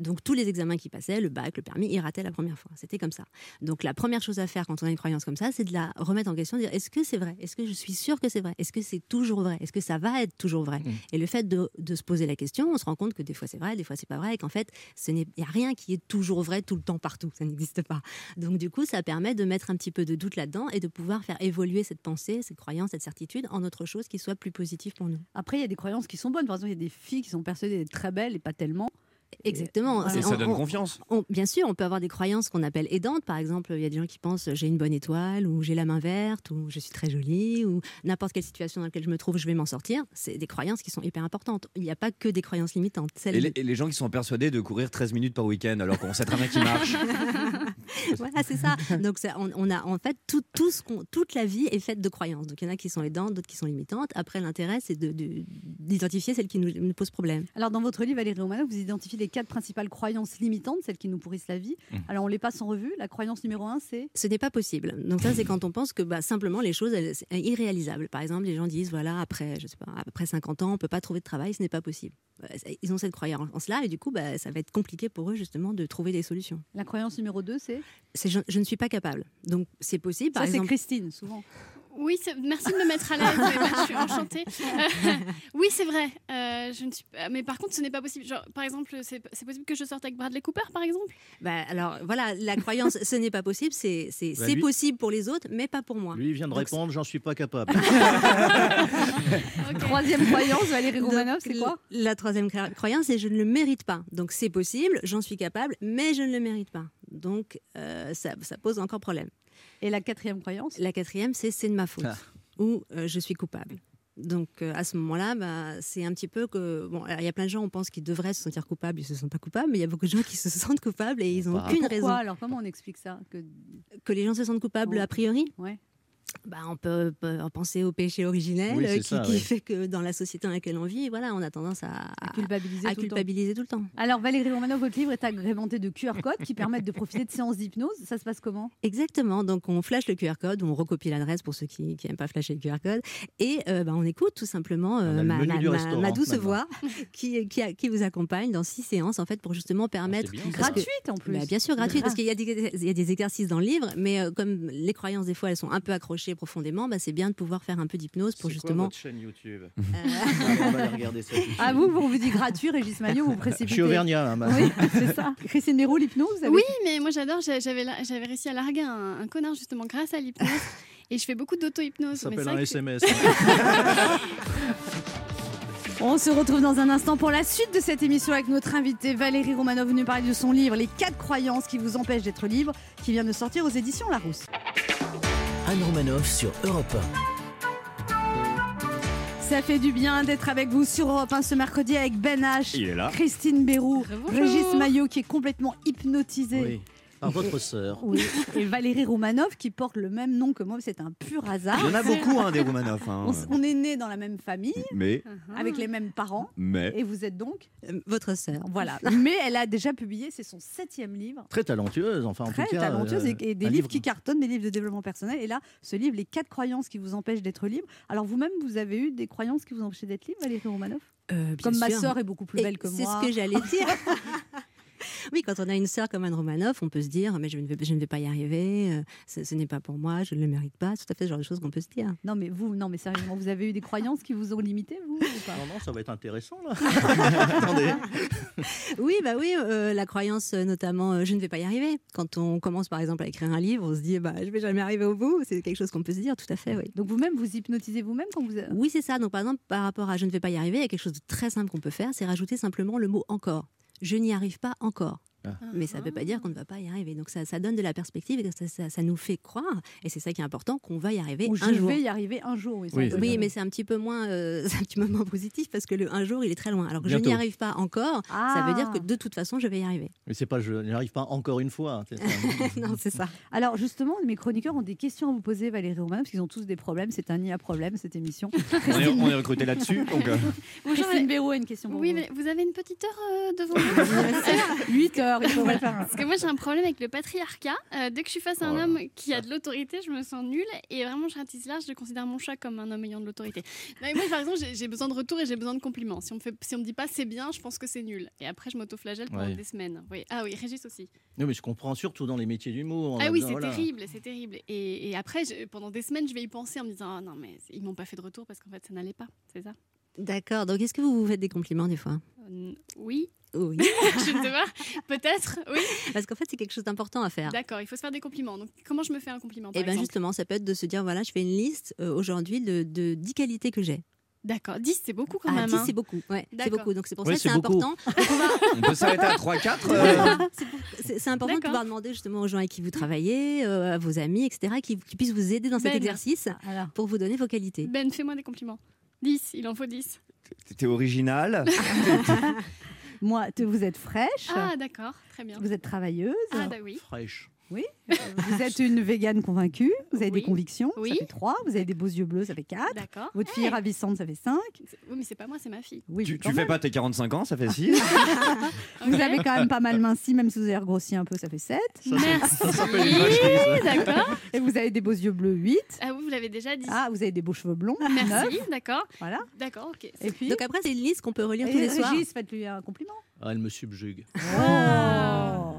Donc tous les examens qui passaient, le bac, le permis, il ratait la première fois. C'était comme ça. Donc la première chose à faire quand on a une croyance comme ça, c'est de la remettre en question, de dire est-ce que c'est vrai? Est-ce que je suis sûre que c'est vrai? Est-ce que c'est toujours vrai? Est-ce que ça va être toujours vrai? Et le fait de, de se poser la question, on se rend compte que des fois c'est vrai, des fois c'est pas vrai, et qu'en fait, ce n'est il y a rien qui est toujours vrai tout le temps partout, ça n'existe pas. Donc du coup, ça permet de mettre un petit peu de doute là-dedans et de pouvoir faire évoluer cette pensée, cette croyance, cette certitude en autre chose qui soit plus positive pour nous. Après, il y a des croyances qui sont bonnes. Par exemple, il y a des filles qui sont persuadées d'être très belles et pas tellement. Exactement. Voilà. Et ça on- donne on- confiance. on- bien sûr, on peut avoir des croyances qu'on appelle aidantes. Par exemple, il y a des gens qui pensent j'ai une bonne étoile, ou j'ai la main verte, ou je suis très jolie, ou n'importe quelle situation dans laquelle je me trouve, je vais m'en sortir. C'est des croyances qui sont hyper importantes. Il n'y a pas que des croyances limitantes. Et les, et les gens qui sont persuadés de courir 13 minutes par week-end alors qu'on sait très bien qu'ils marchent. voilà, c'est ça. Donc, ça, on, on a en fait tout, tout ce qu'on- toute la vie est faite de croyances. Donc, il y en a qui sont aidantes, d'autres qui sont limitantes. Après, l'intérêt, c'est de- de- d'identifier celles qui nous, nous posent problème. Alors, dans votre livre, Valérie Romanoff, vous identifiez les quatre principales croyances limitantes, celles qui nous pourrissent la vie. Mmh. Alors, on les passe en revue. La croyance numéro un, c'est? Ce n'est pas possible. Donc ça, c'est quand on pense que bah, simplement les choses, elles, c'est irréalisables. Par exemple, les gens disent voilà après, je sais pas, après 50 ans, on peut pas trouver de travail, ce n'est pas possible. Euh, Ils ont cette croyance-là et du coup, bah, ça va être compliqué pour eux justement de trouver des solutions. la croyance numéro deux, c'est? C'est je, je ne suis pas capable. Donc c'est possible. Par ça, c'est Christine, souvent. Oui, c'est- merci de me mettre à l'aise. Je suis enchantée. Euh, oui, c'est vrai. Euh, je ne suis pas- Mais par contre, ce n'est pas possible. Genre, par exemple, c'est possible que je sorte avec Bradley Cooper, par exemple? Bah, alors voilà, la croyance, ce n'est pas possible. C'est Bah, lui- possible pour les autres, mais pas pour moi. Lui il vient de Donc, répondre j'en suis pas capable. Troisième croyance, Valérie Donc, Romanoff, c'est quoi? La troisième croyance, c'est je ne le mérite pas. Donc c'est possible, j'en suis capable, mais je ne le mérite pas. Donc euh, ça, ça pose encore problème. Et la quatrième croyance? La quatrième, c'est c'est de ma faute Ah. ou euh, je suis coupable. Donc euh, à ce moment-là, bah, c'est un petit peu que bon, il y a plein de gens, on pense qu'ils devraient se sentir coupables, ils se sentent pas coupables, mais il y a beaucoup de gens qui se sentent coupables et ils n'ont Bah, aucune Pourquoi raison alors Comment on explique ça? Que... que les gens se sentent coupables Ouais. a priori? Ouais. Bah, on peut, peut penser au péché originel Oui, euh, qui, ça, qui oui. fait que dans la société dans laquelle on vit, voilà, on a tendance à, À culpabiliser à tout le temps. culpabiliser tout le temps. Alors Valérie Romano, votre livre est agrémenté de QR codes qui permettent de profiter de séances d'hypnose. Ça se passe comment? Exactement. Donc, on flash le QR code, on recopie l'adresse pour ceux qui n'aiment pas flasher le QR code. Et euh, bah, on écoute tout simplement euh, ma, douce maintenant. voix qui, qui, a- qui vous accompagne dans six séances, en fait, pour justement permettre. bien, parce que- Gratuite en plus. Bah, bien sûr, gratuit, parce qu'il y, a des- il y a des exercices dans le livre, mais euh, comme les croyances, des fois, elles sont un peu accrochées profondément, bah, c'est bien de pouvoir faire un peu d'hypnose pour C'est quoi justement. votre chaîne YouTube? Euh, On va regarder ça. Ah vous, on vous dit gratuit, Régis Maillot, vous précipitez. Je suis auvergnat. hein, ma- Oui, c'est ça. Christine Béroux, l'hypnose, vous avez- Oui, mais moi j'adore. J'a- J'avais réussi à larguer un, un connard justement grâce à l'hypnose. Et je fais beaucoup d'auto-hypnose. Ça s'appelle un SMS. On se retrouve dans un instant pour la suite de cette émission avec notre invitée Valérie Romanov, venue parler de son livre Les quatre croyances qui vous empêchent d'être libre, qui vient de sortir aux éditions Larousse. Anne Romanoff sur Europe Ça fait du bien d'être avec vous sur Europe 1 ce mercredi avec Ben H. Christine Béroux, Bonjour. Régis Maillot qui est complètement hypnotisé. Oui. Par votre sœur. Oui. Et Valérie Romanov qui porte le même nom que moi, c'est un pur hasard. Il y en a beaucoup, hein, des Romanov. hein. On, est né dans la même famille, Mais, Uh-huh. avec les mêmes parents, mais. et vous êtes donc euh, votre sœur. voilà. Mais elle a déjà publié, c'est son septième livre. Très talentueuse, enfin en Très tout cas. talentueuse euh, et, et des livres qui cartonnent, des livres de développement personnel. Et là, ce livre, Les quatre croyances qui vous empêchent d'être libre. Alors vous-même, vous avez eu des croyances qui vous empêchaient d'être libre, Valérie Romanov Euh, Comme ma sœur est beaucoup plus Et belle que C'est moi. ce que j'allais dire. Oui, quand on a une sœur comme Anne Romanoff, on peut se dire mais je ne vais, je ne vais pas y arriver, euh, ce, ce n'est pas pour moi, je ne le mérite pas. C'est tout à fait ce genre de choses qu'on peut se dire. Non, mais vous, non, mais sérieusement, vous avez eu des croyances qui vous ont limité, vous ou pas? Non, non, ça va être intéressant là. Attendez. Oui, bah oui, euh, la croyance euh, notamment, euh, je ne vais pas y arriver. Quand on commence par exemple à écrire un livre, on se dit bah je vais jamais arriver au bout. C'est quelque chose qu'on peut se dire, tout à fait, oui. Donc vous-même, vous hypnotisez vous-même quand vous. Oui, c'est ça. Donc, par exemple, par rapport à je ne vais pas y arriver, il y a quelque chose de très simple qu'on peut faire, c'est rajouter simplement le mot encore. Je n'y arrive pas encore. Ah. Mais ça ne veut pas dire qu'on ne va pas y arriver. Donc, ça, ça donne de la perspective et ça, ça- ça nous fait croire, et c'est ça qui est important, qu'on va y arriver Ou je un jour. vais y arriver un jour. Oui, Oui, Oui, mais c'est un petit peu moins, euh, un petit peu moins positif parce que le un jour, il est très loin. Alors que je n'y arrive pas encore, ça veut dire Ah. que de toute façon, je vais y arriver. Mais c'est pas, je n'y arrive pas encore une fois. hein, ça. non, c'est ça. Alors justement, mes chroniqueurs ont des questions à vous poser, Valérie Romanov, parce qu'ils ont tous des problèmes. C'est un nid à problème cette émission. On est, on est recruté là-dessus. Donc, euh, Bonjour, Christine Béraud a une question pour Oui, vous. mais vous avez une petite heure euh, devant vous 8 heures, il faut le faire. Parce que moi j'ai un problème avec le patriarcat. Euh, dès que je suis face à un Voilà. homme qui a de l'autorité, je me sens nulle. Et vraiment, je ratisse large, je considère mon chat comme un homme ayant de l'autorité. Non, mais moi, par exemple, j'ai- besoin de retour et j'ai besoin de compliments. Si on me, fait, si on me dit pas c'est bien, je pense que c'est nul. Et après, je m'autoflagelle pendant Ouais. des semaines. Oui. Ah oui, Régis aussi. Non, mais je comprends surtout dans les métiers d'humour. Ah oui, c'est voilà. terrible, c'est terrible. Et, et après, je- pendant des semaines, je vais y penser en me disant Ah non, mais ils m'ont pas fait de retour parce qu'en fait, ça n'allait pas. C'est ça? D'accord. Donc, est-ce que vous vous faites des compliments des fois? Euh, Oui, Oui. je ne sais pas. Peut-être, oui. Parce qu'en fait, c'est quelque chose d'important à faire. D'accord, il faut se faire des compliments. Donc, comment je me fais un compliment Et bien justement, ça peut être de se dire voilà, je fais une liste euh, aujourd'hui de, de 10 qualités que j'ai. D'accord, 10, c'est beaucoup quand Ah, même. 10, hein. c'est beaucoup. Ouais, c'est D'accord. beaucoup. Donc c'est pour Oui, ça que c'est important. on peut s'arrêter à 3-4. euh, C'est important de pouvoir demander justement aux gens avec qui vous travaillez, euh, à vos amis, etc., qui, qui puissent vous aider dans cet Ben. exercice Alors, pour vous donner vos qualités. Ben, fais-moi des compliments. 10, il en faut 10. T'es original. moi, vous êtes fraîche, Ah, d'accord, très bien. vous êtes travailleuse, Ah, bah oui. Fraîche. Vous êtes une végane convaincue, vous avez Oui. des convictions, Oui. ça fait 3, vous avez des beaux yeux bleus, ça fait 4, D'accord. votre fille Hey. ravissante, ça fait 5. C'est- Oui, mais c'est pas moi, c'est ma fille. Oui, tu tu fais pas tes 45 ans, ça fait 6. Vous avez quand même pas mal minci, même si vous avez regrossi un peu, ça fait 7. Merci. Ça. D'accord. Et vous avez des beaux yeux bleus, 8. Ah oui, vous l'avez déjà dit. Ah, vous avez des beaux cheveux blonds, 9. Merci, d'accord. Voilà. D'accord, ok. Et puis, Donc après, c'est une liste qu'on peut relire et tous les soirs. Régis, faites-lui un compliment. Ah, elle me subjugue. Oh.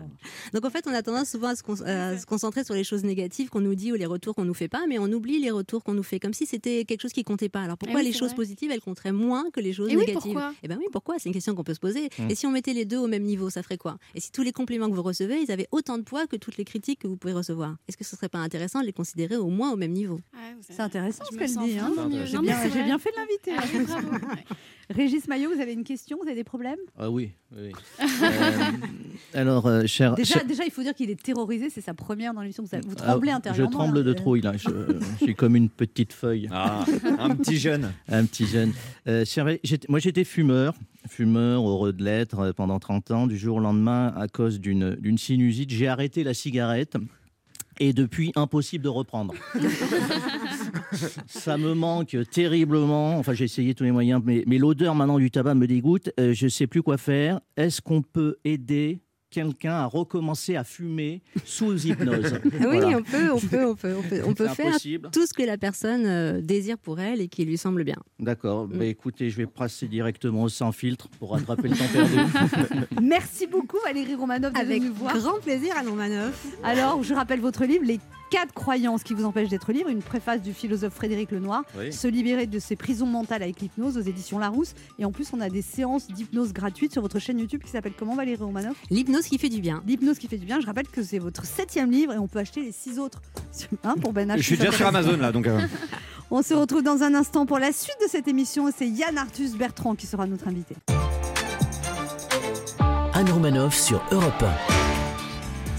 Donc en fait, on a tendance souvent à se, con- à se concentrer sur les choses négatives qu'on nous dit ou les retours qu'on nous fait pas, mais on oublie les retours qu'on nous fait, comme si c'était quelque chose qui comptait pas. Alors pourquoi Eh oui, les choses vrai. positives, elles compteraient moins que les choses Et oui, négatives pourquoi? Eh ben oui, pourquoi? C'est une question qu'on peut se poser. Hmm. Et si on mettait les deux au même niveau, ça ferait quoi? Et si tous les compliments que vous recevez, ils avaient autant de poids que toutes les critiques que vous pouvez recevoir? Est-ce que ce serait pas intéressant de les considérer au moins au même niveau? Ah, C'est intéressant ce qu'elle dit. Hein. J'ai bien, fait de l'inviter. Ah hein. oui. Régis Maillot, vous avez une question? Vous avez des problèmes? Ah oui, oui. Euh, alors, euh, cher, déjà, cher- déjà, il faut dire qu'il est terrorisé. C'est sa première dans l'émission. Vous, vous Ah, tremblez Je intérieurement. tremble là. de trouille, là. Je, je suis comme une petite feuille. Ah, un petit jeune. Un petit jeune. Euh, cher moi, j'étais fumeur, fumeur, heureux de l'être euh, pendant 30 ans. Du jour au lendemain, à cause d'une d'une sinusite, j'ai arrêté la cigarette. Et depuis, impossible de reprendre. ça me manque terriblement. Enfin, j'ai essayé tous les moyens, mais, mais l'odeur maintenant du tabac me dégoûte. Euh, je ne sais plus quoi faire. Est-ce qu'on peut aider quelqu'un à recommencer à fumer sous hypnose Oui, Voilà. on peut, on peut, on peut, on peut, on peut C'est faire impossible. tout ce que la personne euh, désire pour elle et qui lui semble bien. D'accord. Mm. Bah, écoutez, je vais passer directement au sans filtre pour rattraper le temps perdu. Merci beaucoup Valérie Romanov d'être Avec venue voir. grand plaisir, Anne Romanoff. Alors, je rappelle votre livre, Les quatre croyances qui vous empêchent d'être libre, une préface du philosophe Frédéric Lenoir, Oui. se libérer de ses prisons mentales avec l'hypnose aux éditions Larousse. Et en plus, on a des séances d'hypnose gratuites sur votre chaîne YouTube qui s'appelle comment Valérie Romanoff? L'hypnose qui fait du bien. L'hypnose qui fait du bien. Je rappelle que c'est votre septième livre et on peut acheter les six autres sur- hein, pour Ben H. Je suis déjà sur Amazon là, donc. euh, On se retrouve dans un instant pour la suite de cette émission. C'est Yann Arthus Bertrand qui sera notre invité. Anne Romanoff sur Europe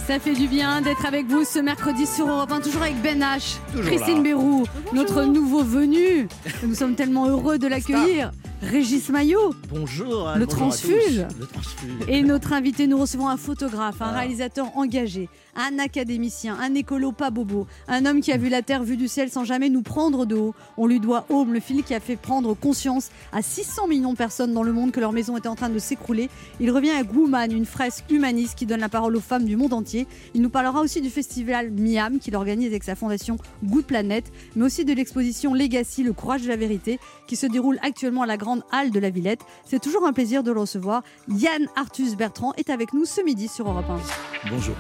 Ça fait du bien d'être avec vous ce mercredi sur Europe 1, toujours avec Ben H, Toujours Christine là. Bérou, notre nouveau venu. Nous sommes tellement heureux de l'accueillir. Régis Maillot Bonjour. Anne, Le bonjour à tous. transfuge. Le transfuge. et notre invité. Nous recevons un photographe, un Ah. réalisateur engagé, un académicien, un écolo pas bobo, un homme qui a vu la terre vue du ciel sans jamais nous prendre de haut. On lui doit Home, le film qui a fait prendre conscience à 600 millions de personnes dans le monde que leur maison était en train de s'écrouler. Il revient avec Woman, une fresque humaniste qui donne la parole aux femmes du monde entier. Il nous parlera aussi du festival Miam qu'il organise avec sa fondation Good Planet, mais aussi de l'exposition Legacy, le courage de la vérité, qui se déroule actuellement à la grande halle de la Villette. C'est toujours un plaisir de le recevoir. Yann Arthus Bertrand est avec nous ce midi sur Europe 1. Bonjour.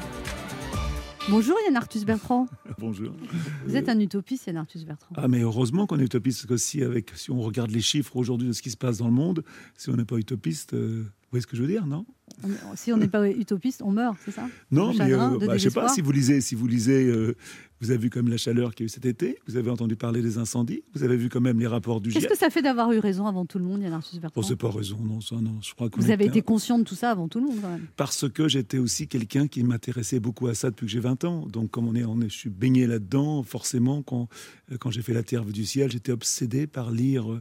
Bonjour Yann Arthus Bertrand. Bonjour. Vous êtes un utopiste Yann Arthus Bertrand. Ah, mais heureusement qu'on est utopiste, parce que si, avec, si on regarde les chiffres aujourd'hui de ce qui se passe dans le monde, si on n'est pas utopiste, euh, vous voyez ce que je veux dire, non? On- Si on n'est pas utopiste, on meurt, c'est ça? Non, mais euh, bah, je sais pas si vous lisez, si vous lisez, euh, vous avez vu quand même la chaleur qu'il y a eu cet été, vous avez entendu parler des incendies, vous avez vu quand même les rapports du Qu'est-ce GIEC. que ça fait d'avoir eu raison avant tout le monde Yann Arthus Bertrand Bon, c'est pas raison, non, ça, non. Je crois qu'on Vous avez été conscient de tout ça avant tout le monde quand même. parce que j'étais aussi quelqu'un qui m'intéressait beaucoup à ça depuis que j'ai 20 ans. Donc, comme on est, on est, je suis baigné là-dedans, forcément, quand, euh, quand j'ai fait La Terre du ciel, j'étais obsédé par lire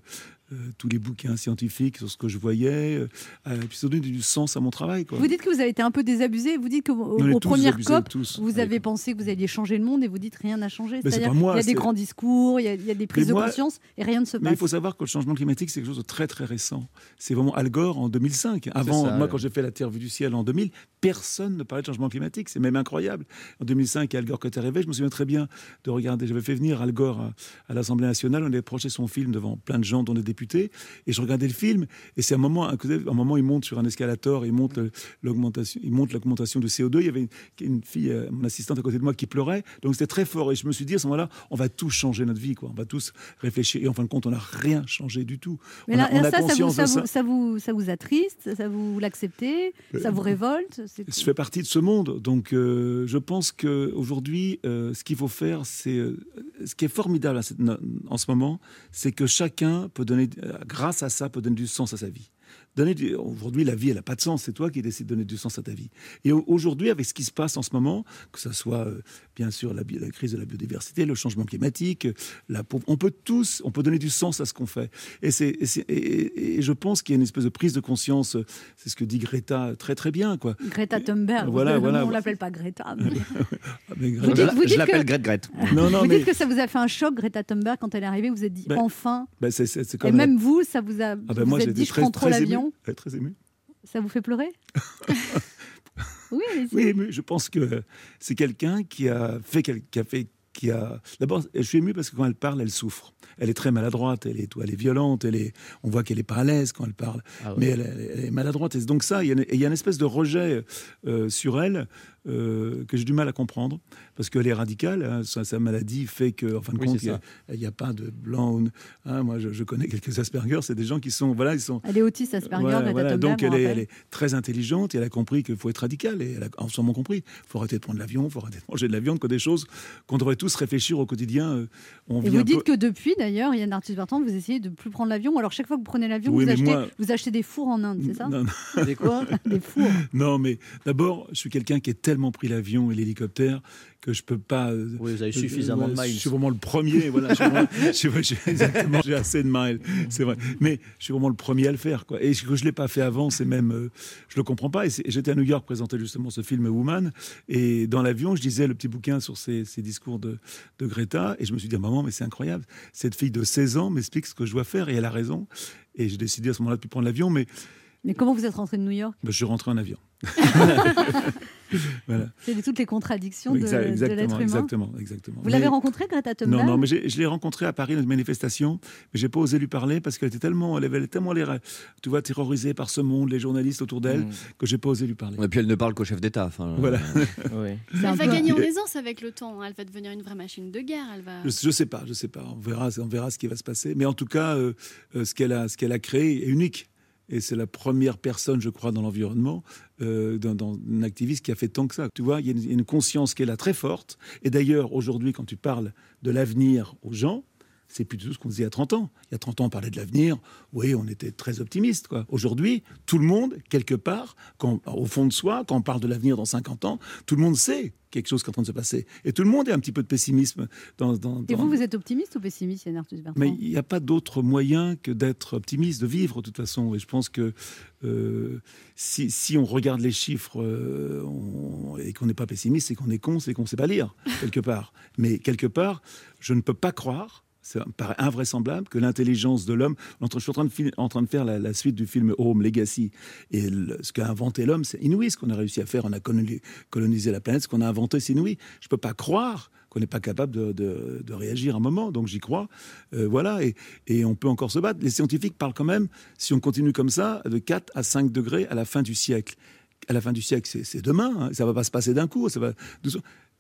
euh, tous les bouquins scientifiques sur ce que je voyais, euh, euh, puis ça donnait du sens à mon travail. Quoi. Vous dites que vous avez été un peu désabusé, vous dites qu'au On est au désabusés, COP, tous. vous avez pensé que vous alliez changer le monde et vous dites rien n'a changé. C'est C'est-à-dire pas moi, il y a des grands discours, il y a, il y a des prises moi- de conscience et rien ne se Mais il passe. faut savoir que le changement climatique, c'est quelque chose de très très récent. C'est vraiment Al Gore en 2005. Avant, ça, moi, ouais. quand j'ai fait La Terre vue du ciel en 2000, personne ne parlait de changement climatique. C'est même incroyable. En 2005, Al Gore, quand est arrivé, je me souviens très bien de regarder. J'avais fait venir Al Gore à, à l'Assemblée nationale. On avait projeté son film devant plein de gens, dont des Et je regardais le film. Et c'est un moment, un un moment, il monte sur un escalator, il monte l'augmentation, il monte l'augmentation de CO2. Il y avait une, une fille, euh, mon assistante à côté de moi, qui pleurait. Donc c'était très fort. Et je me suis dit à ce moment-là, on va tous changer notre vie, quoi. On va tous réfléchir. Et en fin de compte, on n'a rien changé du tout. Mais on là, a, on a ça, vous, conscience ça, de ça. vous, ça, vous, ça vous attriste, ça vous l'acceptez, ça vous révolte Je fais partie de ce monde, donc euh, je pense que aujourd'hui, euh, ce qu'il faut faire, c'est euh, ce qui est formidable à cette- en ce moment, c'est que chacun peut donner, euh, grâce à ça, peut donner du sens à sa vie. Donner du- Aujourd'hui, la vie, elle n'a pas de sens. C'est toi qui décides de donner du sens à ta vie. Et au- aujourd'hui, avec ce qui se passe en ce moment, que ce soit euh, bien sûr la, crise de la biodiversité, le changement climatique, euh, la pauvre, on peut tous, on peut donner du sens à ce qu'on fait. Et, c'est, et, et- et je pense qu'il y a une espèce de prise de conscience. euh, C'est ce que dit Greta très très bien, quoi. Greta Thunberg, Voilà, on voilà. ne l'appelle pas Greta. mais- Ah, mais Vous Greta- dites- vous je l'appelle que- Grete Grete. Non, non, vous mais dites que ça vous a fait un choc, Greta Thunberg, quand elle est arrivée, vous vous êtes dit Ben, enfin. c'est Et même vous, ça vous a. Ah ben vous moi, êtes j'ai dit, je très, prends trop très l'avion. Ouais, Très ému. Ça vous fait pleurer Oui. Oui, ému. Je pense que c'est quelqu'un qui a fait, qui a fait, qui a. D'abord, je suis ému parce que quand elle parle, elle souffre. Elle est très maladroite, elle est, elle est violente, elle est. On voit qu'elle est pas à l'aise quand elle parle, Ah ouais. mais elle, elle- elle est maladroite. Et donc ça, il y a une, et il y a une espèce de rejet euh, sur elle euh, que j'ai du mal à comprendre parce qu'elle est radicale. hein. sa, sa maladie fait que, en fin de Oui, compte, il y a- il n'y a, pas de blanc. ou- hein, moi, je, je connais quelques Asperger. C'est des gens qui sont, voilà, ils sont. Elle est autiste, Asperger, Voilà, voilà. Donc on elle est, rappelle. elle est très intelligente et elle a compris qu'il faut être radical. Et elle a entièrement compris. Il faut arrêter de prendre l'avion, il faut arrêter de manger de la viande, que des choses qu'on devrait tous réfléchir au quotidien. euh, On Et vous dites peu- que depuis, d'ailleurs, Yann Arthus Bertrand, vous essayez de plus prendre l'avion. Alors chaque fois que vous prenez l'avion, Oui, vous, achetez, moi- vous achetez des fours en Inde, c'est ça Non, non. Des quoi? Des fours. Non, mais d'abord, je suis quelqu'un qui est tellement pris l'avion et l'hélicoptère que je peux pas. euh, Oui, vous avez euh, suffisamment de miles. Je suis vraiment le premier. Voilà. J'ai assez de miles, c'est vrai. Mais je suis vraiment le premier à le faire, quoi. Et que je l'ai pas fait avant, c'est même, euh, je le comprends pas. Et j'étais à New York présenter justement ce film Woman, et dans l'avion, je lisais le petit bouquin sur ces, ces discours de, de Greta, et je me suis dit, maman, mais c'est incroyable. Cette fille de 16 ans m'explique ce que je dois faire, et elle a raison. Et j'ai décidé à ce moment-là de plus prendre l'avion, mais Mais comment vous êtes rentré de New York? Bah, je suis rentré en avion. voilà. C'est toutes les contradictions de, Exa- de exactement, l'être humain. exactement, exactement. Vous l'avez rencontré, Greta Thunberg? Non, non, mais j'ai- je l'ai rencontrée à Paris dans une manifestation, mais j'ai pas osé lui parler parce qu'elle était tellement, elle avait tellement l'air, tu vois, terrorisée par ce monde, les journalistes autour d'elle, Mm. que j'ai pas osé lui parler. Et puis elle ne parle qu'au chef d'État. enfin, Voilà. Elle va peu- gagner en aisance avec le temps. hein. Elle va devenir une vraie machine de guerre. Elle va. Je, je sais pas, je sais pas. On verra, on verra ce qui va se passer. Mais en tout cas, euh, euh, ce qu'elle a, ce qu'elle a créé est unique. Et c'est la première personne, je crois, dans l'environnement, euh, une activiste qui a fait tant que ça. Tu vois, il y y a une conscience qui est là très forte. Et d'ailleurs, aujourd'hui, quand tu parles de l'avenir aux gens, c'est plus du tout ce qu'on disait il y a 30 ans. Il y a 30 ans, on parlait de l'avenir. Oui, on était très optimiste. Aujourd'hui, tout le monde, quelque part, quand, au fond de soi, quand on parle de l'avenir dans 50 ans, tout le monde sait quelque chose qui est en train de se passer. Et tout le monde est un petit peu de pessimisme. Dans, dans- Et dans- vous, vous êtes optimiste ou pessimiste, Yann Arthus Bertrand mais il n'y a pas d'autre moyen que d'être optimiste, de vivre de toute façon. Et je pense que euh, si, si on regarde les chiffres euh, on- et qu'on n'est pas pessimiste, c'est qu'on est con, c'est qu'on ne sait pas lire, quelque part. Mais quelque part, je ne peux pas croire. Ça me paraît invraisemblable que l'intelligence de l'homme. Je suis en train de, faire la, suite du film Home Legacy. Et ce qu'a inventé l'homme, c'est inouï. Ce qu'on a réussi à faire, on a coloni- colonisé la planète. Ce qu'on a inventé, c'est inouï. Je ne peux pas croire qu'on n'est pas capable de, réagir un moment. Donc j'y crois. Euh, voilà. Et, on peut encore se battre. Les scientifiques parlent quand même, si on continue comme ça, de 4 à 5 degrés à la fin du siècle. À la fin du siècle, c'est demain. hein. Ça va pas se passer d'un coup. Ça va.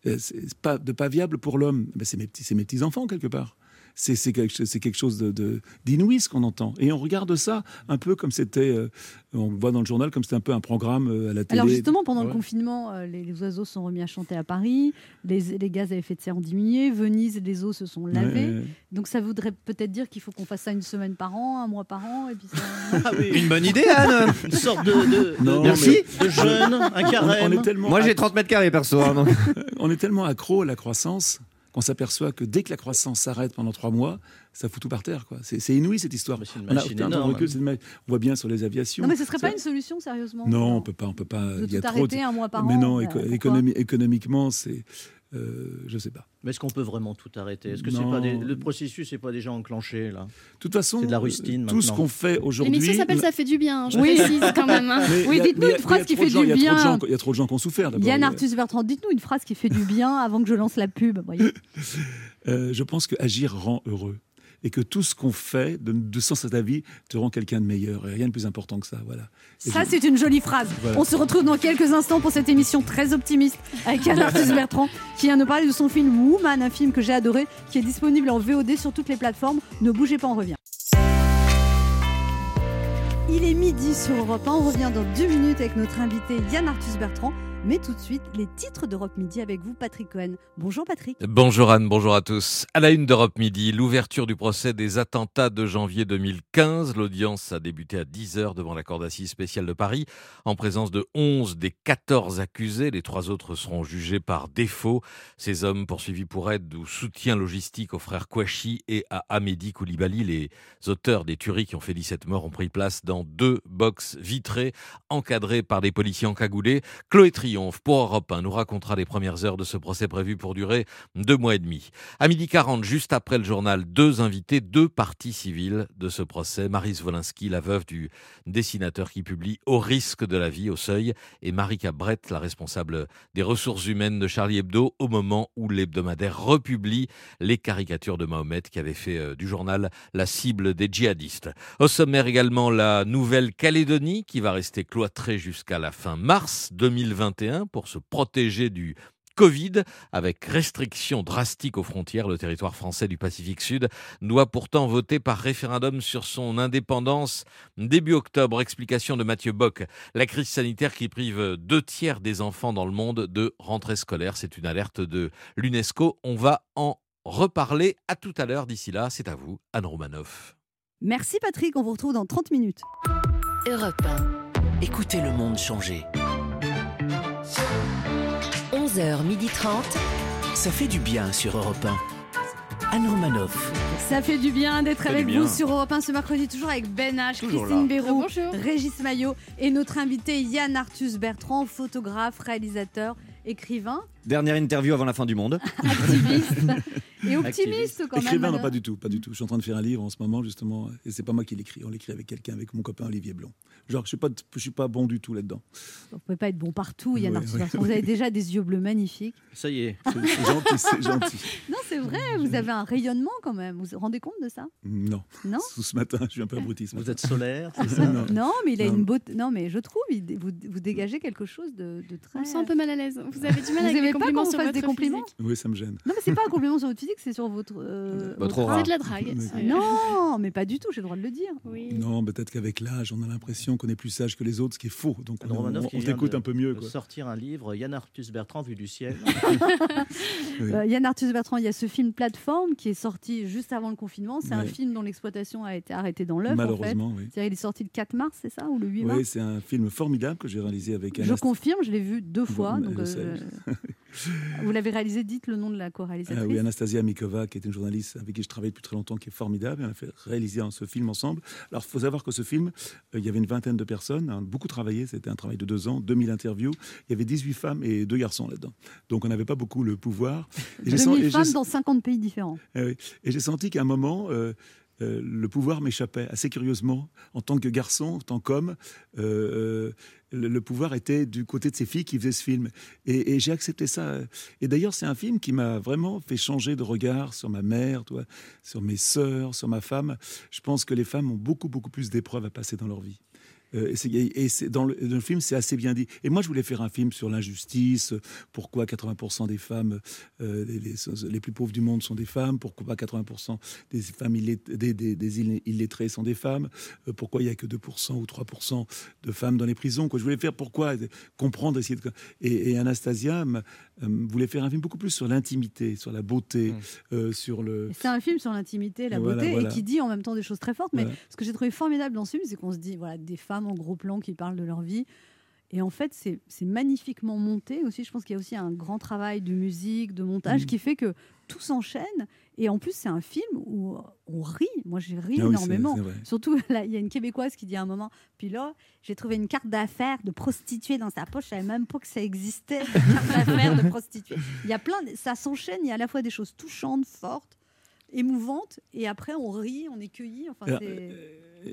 Euh, c'est pas, de pas viable pour l'homme. Ben, c'est mes petits, c'est mes petits enfants quelque part. C'est quelque, chose- de- de- d'inouï ce qu'on entend. Et on regarde ça un peu comme c'était, euh, on le voit dans le journal, comme c'était un peu un programme euh, à la télé. Alors justement, pendant le confinement, euh, les, les oiseaux sont remis à chanter à Paris, les, les gaz à effet de serre ont diminué, Venise, les eaux se sont lavées. Ouais. Donc ça voudrait peut-être dire qu'il faut qu'on fasse ça une semaine par an, un mois par an, et puis ça... Ah oui. Une bonne idée, Anne Une sorte de, de, de- Non, Merci. de jeûne, un carême. on est tellement, Moi, j'ai acc- 30 mètres carrés perso. hein, on est tellement accro à la croissance qu'on s'aperçoit que dès que la croissance s'arrête pendant trois mois, ça fout tout par terre. quoi. C'est c'est inouï cette histoire. Une On, a- énorme. recul, une voit bien sur les aviations. Non mais ce serait pas Ça- une solution, sérieusement Non, on peut pas, on peut pas. De Il y a tout trop arrêter un mois par Mais an non, éco- économi- économiquement, c'est, euh, je sais pas. Mais est-ce qu'on peut vraiment tout arrêter? Est-ce que c'est Non. pas des- le processus n'est pas déjà enclenché là? De toute façon, C'est de la rustine, tout ce qu'on fait aujourd'hui. L'émission s'appelle Ça fait du bien. Je Oui. précise quand même. hein. Oui, dites-nous une phrase qui fait gens- du bien. Il y a trop de gens qui ont souffert. Yann Arthus Bertrand, dites-nous une phrase qui fait du bien avant que je lance la pub. voyez. Euh, je pense que agir rend heureux. Et que tout ce qu'on fait de, sens à ta vie te rend quelqu'un de meilleur. Et rien de plus important que ça. Voilà. Et Ça, je- c'est une jolie phrase. Voilà. On se retrouve dans quelques instants pour cette émission très optimiste avec Yann Arthus Bertrand qui vient nous parler de son film Woman, un film que j'ai adoré, qui est disponible en VOD sur toutes les plateformes. Ne bougez pas, on revient. Il est midi sur Europe 1. On revient dans deux minutes avec notre invité Yann Arthus Bertrand. Mais tout de suite, les titres d'Europe Midi avec vous, Patrick Cohen. Bonjour Patrick. Bonjour Anne, bonjour à tous. À la une d'Europe Midi, l'ouverture du procès des attentats de janvier 2015. L'audience a débuté à 10h devant la Cour d'assises spéciale de Paris, en présence de 11 des 14 accusés. Les trois autres seront jugés par défaut. Ces hommes poursuivis pour aide ou soutien logistique aux frères Kouachi et à Amédi Koulibaly, les auteurs des tueries qui ont fait 17 morts, ont pris place dans deux box vitrées, encadrées par des policiers encagoulés. Chloé Pour Europe 1, nous racontera les premières heures de ce procès prévu pour durer deux mois et demi. À midi 40, juste après le journal, deux invités, deux parties civiles de ce procès. Marise Wolinski, la veuve du dessinateur qui publie Au risque de la vie au seuil, et Marika Brett, la responsable des ressources humaines de Charlie Hebdo, au moment où l'hebdomadaire republie les caricatures de Mahomet qui avait fait euh, du journal la cible des djihadistes. Au sommaire également la Nouvelle-Calédonie qui va rester cloîtrée jusqu'à la fin mars 2021 pour se protéger du Covid, avec restrictions drastiques aux frontières, le territoire français du Pacifique Sud doit pourtant voter par référendum sur son indépendance début octobre. Explication de Mathieu Bock. La crise sanitaire qui prive deux tiers des enfants dans le monde de rentrée scolaire, c'est une alerte de l'UNESCO. On va en reparler à tout à l'heure. D'ici là, c'est à vous, Anne Romanoff. Merci Patrick, on vous retrouve dans 30 minutes. Europe 1. Écoutez le monde changer. 11h30. Ça fait du bien sur Europe 1. Anne Romanoff. Ça fait du bien d'être avec du vous bien. sur Europe 1 ce mercredi, toujours avec Ben H, Toujours Christine. Béroux. Régis Maillot et notre invité Yann Arthus Bertrand, photographe, réalisateur, écrivain, Dernière interview avant la fin du monde. activiste et optimiste quand même. Écrivain, non, pas du tout, pas du tout. Je suis en train de faire un livre en ce moment, justement, et c'est pas moi qui l'écris. On l'écrit avec quelqu'un, avec mon copain Olivier Blond. Genre, je suis pas, je suis pas bon du tout là-dedans. Vous pouvez pas être bon partout, Yann Ouais, Arthus ouais. Vous avez déjà des yeux bleus magnifiques. Ça y est. C'est gentil, c'est gentil. Non, c'est vrai, vous avez un rayonnement quand même. Vous vous rendez compte de ça? Non. Non? Sous ce matin, je suis un peu abruti. Vous êtes solaire, ça? Non. Non, mais il a Non. une beauté. Non, mais je trouve, il- vous, vous dégagez quelque chose de, de très. On sent un peu mal à l'aise. Vous avez du mal Vous avec les pas compliments qu'on sur fasse votre des compliments? physique? Oui, ça me gêne. Non, mais c'est pas un compliment sur votre physique, c'est sur votre. euh, Votre votre aura. C'est de la drague. Oui. Non, mais pas du tout, j'ai le droit de le dire. Oui. Non, peut-être qu'avec l'âge, on a l'impression qu'on est plus sage que les autres, ce qui est faux. Donc on, on- on t'écoute un peu mieux. Quoi. sortir un livre, Yann Arthus Bertrand, vu du ciel. Oui. Euh, Yann Arthus Bertrand, il y a ce film Plateforme qui est sorti juste avant le confinement. C'est un film dont l'exploitation a été arrêtée dans l'œuf. En fait. Malheureusement, oui. C'est-à-dire, il est sorti le 4 mars, c'est ça Ou le 8 mars Oui, c'est un film formidable que j'ai réalisé avec Je Anast- confirme, je l'ai vu deux fois. Bon, donc, je euh, vous l'avez réalisé, dites le nom de la co-réalisatrice. Ah oui, Anastasia Mikova, qui est une journaliste avec qui je travaille depuis très longtemps, qui est formidable. On a fait réaliser ce film ensemble. Alors, il faut savoir que ce film, euh, il y avait une vingtaine de personnes, hein, beaucoup travaillé. C'était un travail de deux ans, 2000 interviews. Il y avait 18 femmes et deux garçons là-dedans. Donc, on n'avait pas beaucoup le pouvoir. Et j'ai 2000 sen- et j'ai- femmes dans 50 pays différents. Oui. Et j'ai senti qu'à un moment, euh, le pouvoir m'échappait assez curieusement. En tant que garçon, en tant qu'homme, euh, euh, le, pouvoir était du côté de ces filles qui faisaient ce film. Et, j'ai accepté ça. Et d'ailleurs, c'est un film qui m'a vraiment fait changer de regard sur ma mère, sur mes sœurs, sur ma femme. Je pense que les femmes ont beaucoup, beaucoup plus d'épreuves à passer dans leur vie. Euh, et c'est- et c'est- dans, le, dans le film, c'est assez bien dit. Et moi, je voulais faire un film sur l'injustice. Pourquoi 80% des femmes, euh, les, les- les plus pauvres du monde sont des femmes Pourquoi pas 80% des femmes illett- des, des- des ill- illettrées sont des femmes Euh, Pourquoi il n'y a que 2% ou 3% de femmes dans les prisons quoi. Je voulais faire pourquoi comprendre, essayer de... Et, et Anastasia euh, voulait faire un film beaucoup plus sur l'intimité, sur la beauté, euh, sur le... Et C'est un film sur l'intimité, la Et voilà, beauté, voilà. et qui dit en même temps des choses très fortes. Mais Voilà. ce que j'ai trouvé formidable dans ce film, c'est qu'on se dit, voilà, des femmes en gros plan qui parlent de leur vie. Et en fait, c'est magnifiquement monté aussi. Je pense qu'il y a aussi un grand travail de musique, de montage, Mhm. qui fait que tout s'enchaîne. Et en plus, c'est un film où on rit. Moi, j'ai ri Ah oui, énormément. Surtout, il y a une Québécoise qui dit à un moment, puis là, j'ai trouvé une carte d'affaires de prostituée dans sa poche. Je savais même pas que ça existait, une carte d'affaires de prostituée. Il y a plein, de- ça s'enchaîne. Il y a à la fois des choses touchantes, fortes, émouvantes, et après on rit, on est cueilli. Enfin, Alors, c'est-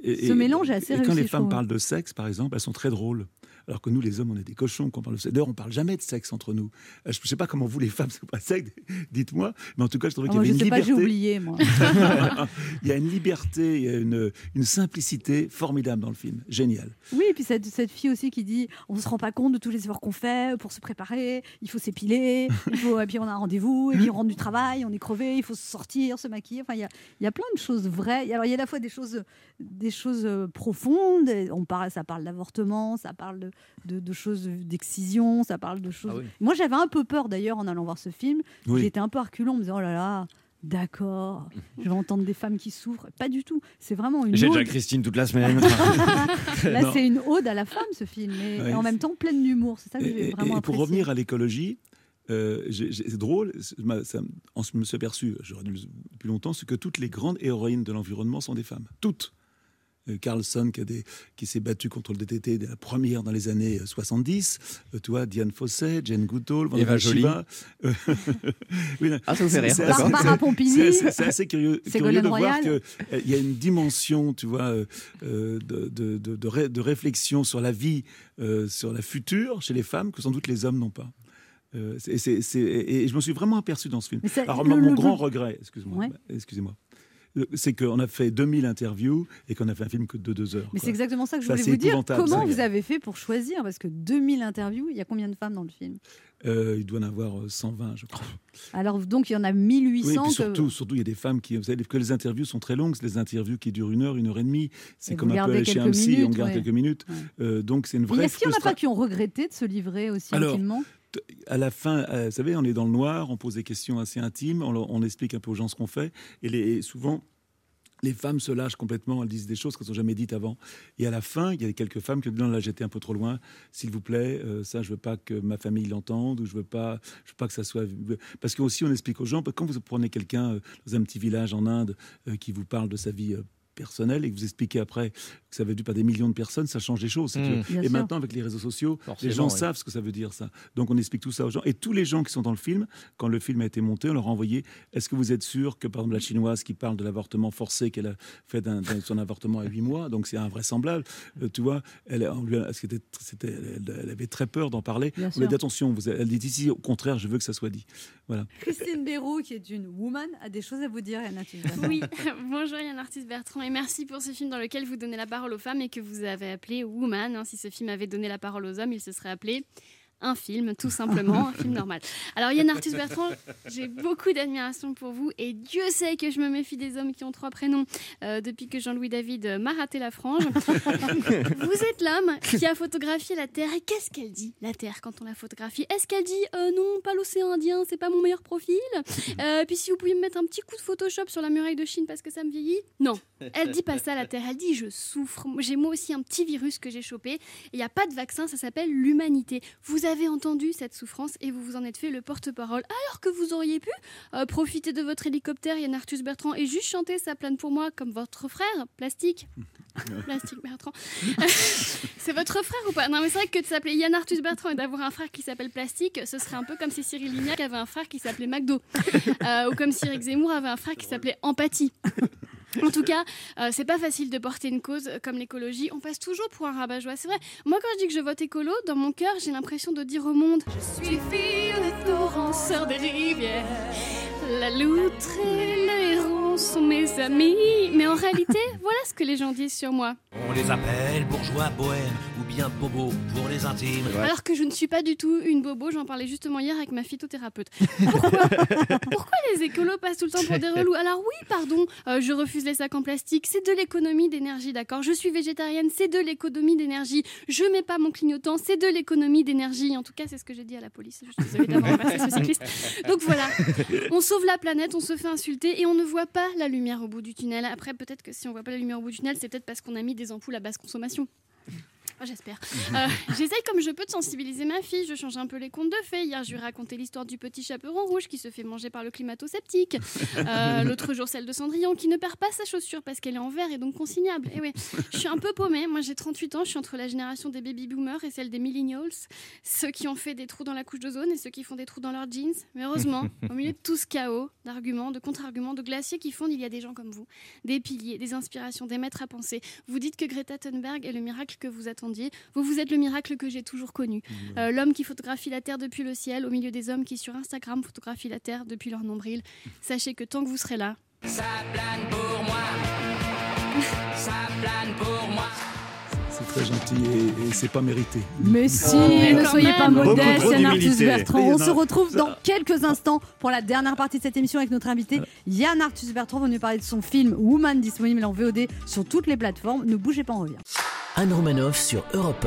Et- Ce et- mélange est assez et Quand les femmes trouve. parlent de sexe, par exemple, elles sont très drôles. Alors que nous, les hommes, on est des cochons quand on parle de sexe. D'ailleurs, on parle jamais de sexe entre nous. Euh, Je ne sais pas comment vous, les femmes, c'est pas sexe, dites-moi. Mais en tout cas, je trouvais Ah, qu'il y avait je une sais pas, j'ai liberté. oublié, moi. il y a une liberté, il y a une, une simplicité formidable dans le film. Génial. Oui, et puis cette, cette fille aussi qui dit on se rend pas compte de tous les efforts qu'on fait pour se préparer, il faut s'épiler, il faut, et puis on a un rendez-vous, et puis on rentre du travail, on est crevé, il faut se sortir, se maquiller. Enfin, il y a, y a plein de choses vraies. Alors, il y a à la fois des choses, des choses euh, profondes, on parle, ça parle d'avortement, ça parle de, de, de choses d'excision, ça parle de choses. Ah oui. Moi, j'avais un peu peur d'ailleurs en allant voir ce film. Oui. J'étais un peu reculon en me disant oh là là. D'accord, je vais entendre des femmes qui souffrent. Pas du tout. C'est vraiment une J'ai déjà Christine toute la semaine. Là, c'est une ode à la femme, ce film, mais Ouais, en même temps pleine d'humour. C'est ça que j'ai et- vraiment et pour apprécié. revenir à l'écologie, euh, c'est drôle, ça, on se- me suis aperçu, j'aurais dû le depuis longtemps, c'est que toutes les grandes héroïnes de l'environnement sont des femmes. Toutes. Euh, Carlson qui, a des- qui s'est battu contre le DTT dès la première dans les années euh, 70. Euh, toi, Diane Fossey, Jane Goodall, Eva Vandana Joly. Shiva. Euh, oui, Ah, ça vous fait c'est- rire, c'est assez- assez- assez curieux, curieux de voir qu'il y a une dimension, tu vois, de, de- de- de ré- de réflexion sur la vie, euh, sur la future chez les femmes que sans doute les hommes n'ont pas. Euh, et et je me suis vraiment aperçu dans ce film. Ça- Alors, le- mon, le- mon le- grand regret, Ouais. bah, excusez-moi, euh, c'est qu'on a fait 2000 interviews et qu'on a fait un film que de deux heures. Mais c'est exactement ça que je voulais vous dire. Comment vous avez fait pour choisir? Parce que 2000 interviews, il y a combien de femmes dans le film? Euh, il doit en avoir euh, 120, je crois. Alors, donc, il y en a Oui, 1800. et puis que- surtout, surtout, il y a des femmes qui, vous savez, que les interviews sont très longues, c'est des interviews qui durent une heure, une heure et demie. C'est comme un peu chez quelques MC, on minutes, garde ouais. quelques minutes. Ouais. Euh, donc c'est une vraie est-ce qu'il y en a pas qui ont regretté de se livrer aussi Alors, intimement À la fin, euh, vous savez, on est dans le noir, on pose des questions assez intimes, on, explique un peu aux gens ce qu'on fait, et souvent. les femmes se lâchent complètement, elles disent des choses qu'elles n'ont jamais dites avant. Et à la fin, il y a quelques femmes qui disent non, là j'étais un peu trop loin, s'il vous plaît, euh, ça je veux pas que ma famille l'entende, ou je veux pas, je veux pas que ça soit. Parce qu'aussi on explique aux gens, quand vous prenez quelqu'un euh, dans un petit village en Inde qui vous parle de sa vie. Personnelle et que vous expliquez après que ça veut dire pas des millions de personnes, ça change les choses. si tu Mm. Et sûr. maintenant, avec les réseaux sociaux, les gens oui. savent ce que ça veut dire ça. Donc on explique tout ça aux gens. Et tous les gens qui sont dans le film, quand le film a été monté, on leur a envoyé est-ce que vous êtes sûr que, par exemple, la chinoise qui parle de l'avortement forcé, qu'elle a fait d'un- d'un- son avortement à 8 mois, donc c'est invraisemblable, euh, tu vois, elle, on lui a- c'était- c'était- elle, elle avait très peur d'en parler. Bien on lui a dit attention, vous, elle dit ici, au contraire, je veux que ça soit dit. Voilà. Christine Béroux, qui est une woman, a des choses à vous dire, Yana. Oui, bonjour Yann Artiste Bertrand et merci pour ce film dans lequel vous donnez la parole aux femmes et que vous avez appelé Woman. hein. Si ce film avait donné la parole aux hommes, il se serait appelé un film, tout simplement, un film normal. Alors Yann Arthus Bertrand, j'ai beaucoup d'admiration pour vous et Dieu sait que je me méfie des hommes qui ont trois prénoms euh, depuis que Jean-Louis David m'a raté la frange. vous êtes l'homme qui a photographié la Terre et qu'est-ce qu'elle dit, la Terre, quand on la photographie? Est-ce qu'elle dit euh, non, pas l'océan Indien, c'est pas mon meilleur profil? Euh, Puis si vous pouviez me mettre un petit coup de Photoshop sur la muraille de Chine parce que ça me vieillit? Non, elle dit pas ça, la Terre. Elle dit je souffre. J'ai moi aussi un petit virus que j'ai chopé. Il n'y a pas de vaccin, ça s'appelle l'humanité. Vous avez entendu cette souffrance et vous vous en êtes fait le porte-parole. Alors que vous auriez pu euh, profiter de votre hélicoptère, Yann Arthus Bertrand, et juste chanter ça plane pour moi comme votre frère, Plastique. Plastique Bertrand. c'est votre frère ou pas? Non, mais c'est vrai que de s'appeler Yann Arthus Bertrand et d'avoir un frère qui s'appelle Plastique, ce serait un peu comme si Cyril Lignac avait un frère qui s'appelait McDo. Euh, ou comme si Eric Zemmour avait un frère qui s'appelait Empathie. En tout cas, euh, c'est pas facile de porter une cause comme l'écologie. On passe toujours pour un rabat-joie. C'est vrai. Moi, quand je dis que je vote écolo, dans mon cœur, j'ai l'impression de dire au monde Je suis fille de torrents, sœur des rivières. La loutre et le sont mes amis. Mais en réalité, voilà ce que les gens disent sur moi. On les appelle bourgeois bohèmes ou bien bobos pour les intimes. Alors que je ne suis pas du tout une bobo, j'en parlais justement hier avec ma phytothérapeute. Pourquoi, pourquoi les écolos passent tout le temps pour des relous Alors oui, pardon, euh, je refuse les sacs en plastique, c'est de l'économie d'énergie, d'accord Je suis végétarienne, c'est de l'économie d'énergie. Je mets pas mon clignotant, c'est de l'économie d'énergie. En tout cas, c'est ce que j'ai dit à la police. Je suis désolée d'avoir ce cycliste. Donc voilà, on sauve la planète, on se fait insulter et on ne voit pas la lumière au bout du tunnel. Après, peut-être que si on voit pas la lumière au bout du tunnel, c'est peut-être parce qu'on a mis des ampoules à basse consommation. Oh, J'espère. Euh, J'essaye comme je peux de sensibiliser ma fille. Je change un peu les contes de fées. Hier, je lui ai raconté l'histoire du petit chaperon rouge qui se fait manger par le climato-sceptique. Euh, L'autre jour, celle de Cendrillon qui ne perd pas sa chaussure parce qu'elle est en verre et donc consignable. Et ouais, je suis un peu paumée. Moi, j'ai 38 ans. Je suis entre la génération des baby boomers et celle des millennials. Ceux qui ont fait des trous dans la couche d'ozone et ceux qui font des trous dans leurs jeans. Mais heureusement, au milieu de tout ce chaos d'arguments, de contre-arguments, de glaciers qui fondent, il y a des gens comme vous, des piliers, des inspirations, des maîtres à penser. Vous dites que Greta Thunberg est le miracle que vous attendiez. Vous, vous êtes le miracle que j'ai toujours connu. Euh, L'homme qui photographie la Terre depuis le ciel, au milieu des hommes qui, sur Instagram, photographient la Terre depuis leur nombril. Sachez que tant que vous serez là, Ça plane pour moi. Ça plane pour moi. C'est très gentil et, et c'est pas mérité. Mais si, mais ne soyez pas modeste, Yann Arthus. Bertrand. On se retrouve dans quelques instants pour la dernière partie de cette émission avec notre invité Yann Arthus Bertrand va nous parler de son film Woman disponible en VOD sur toutes les plateformes. Ne bougez pas, on revient. Anne Romanoff sur Europe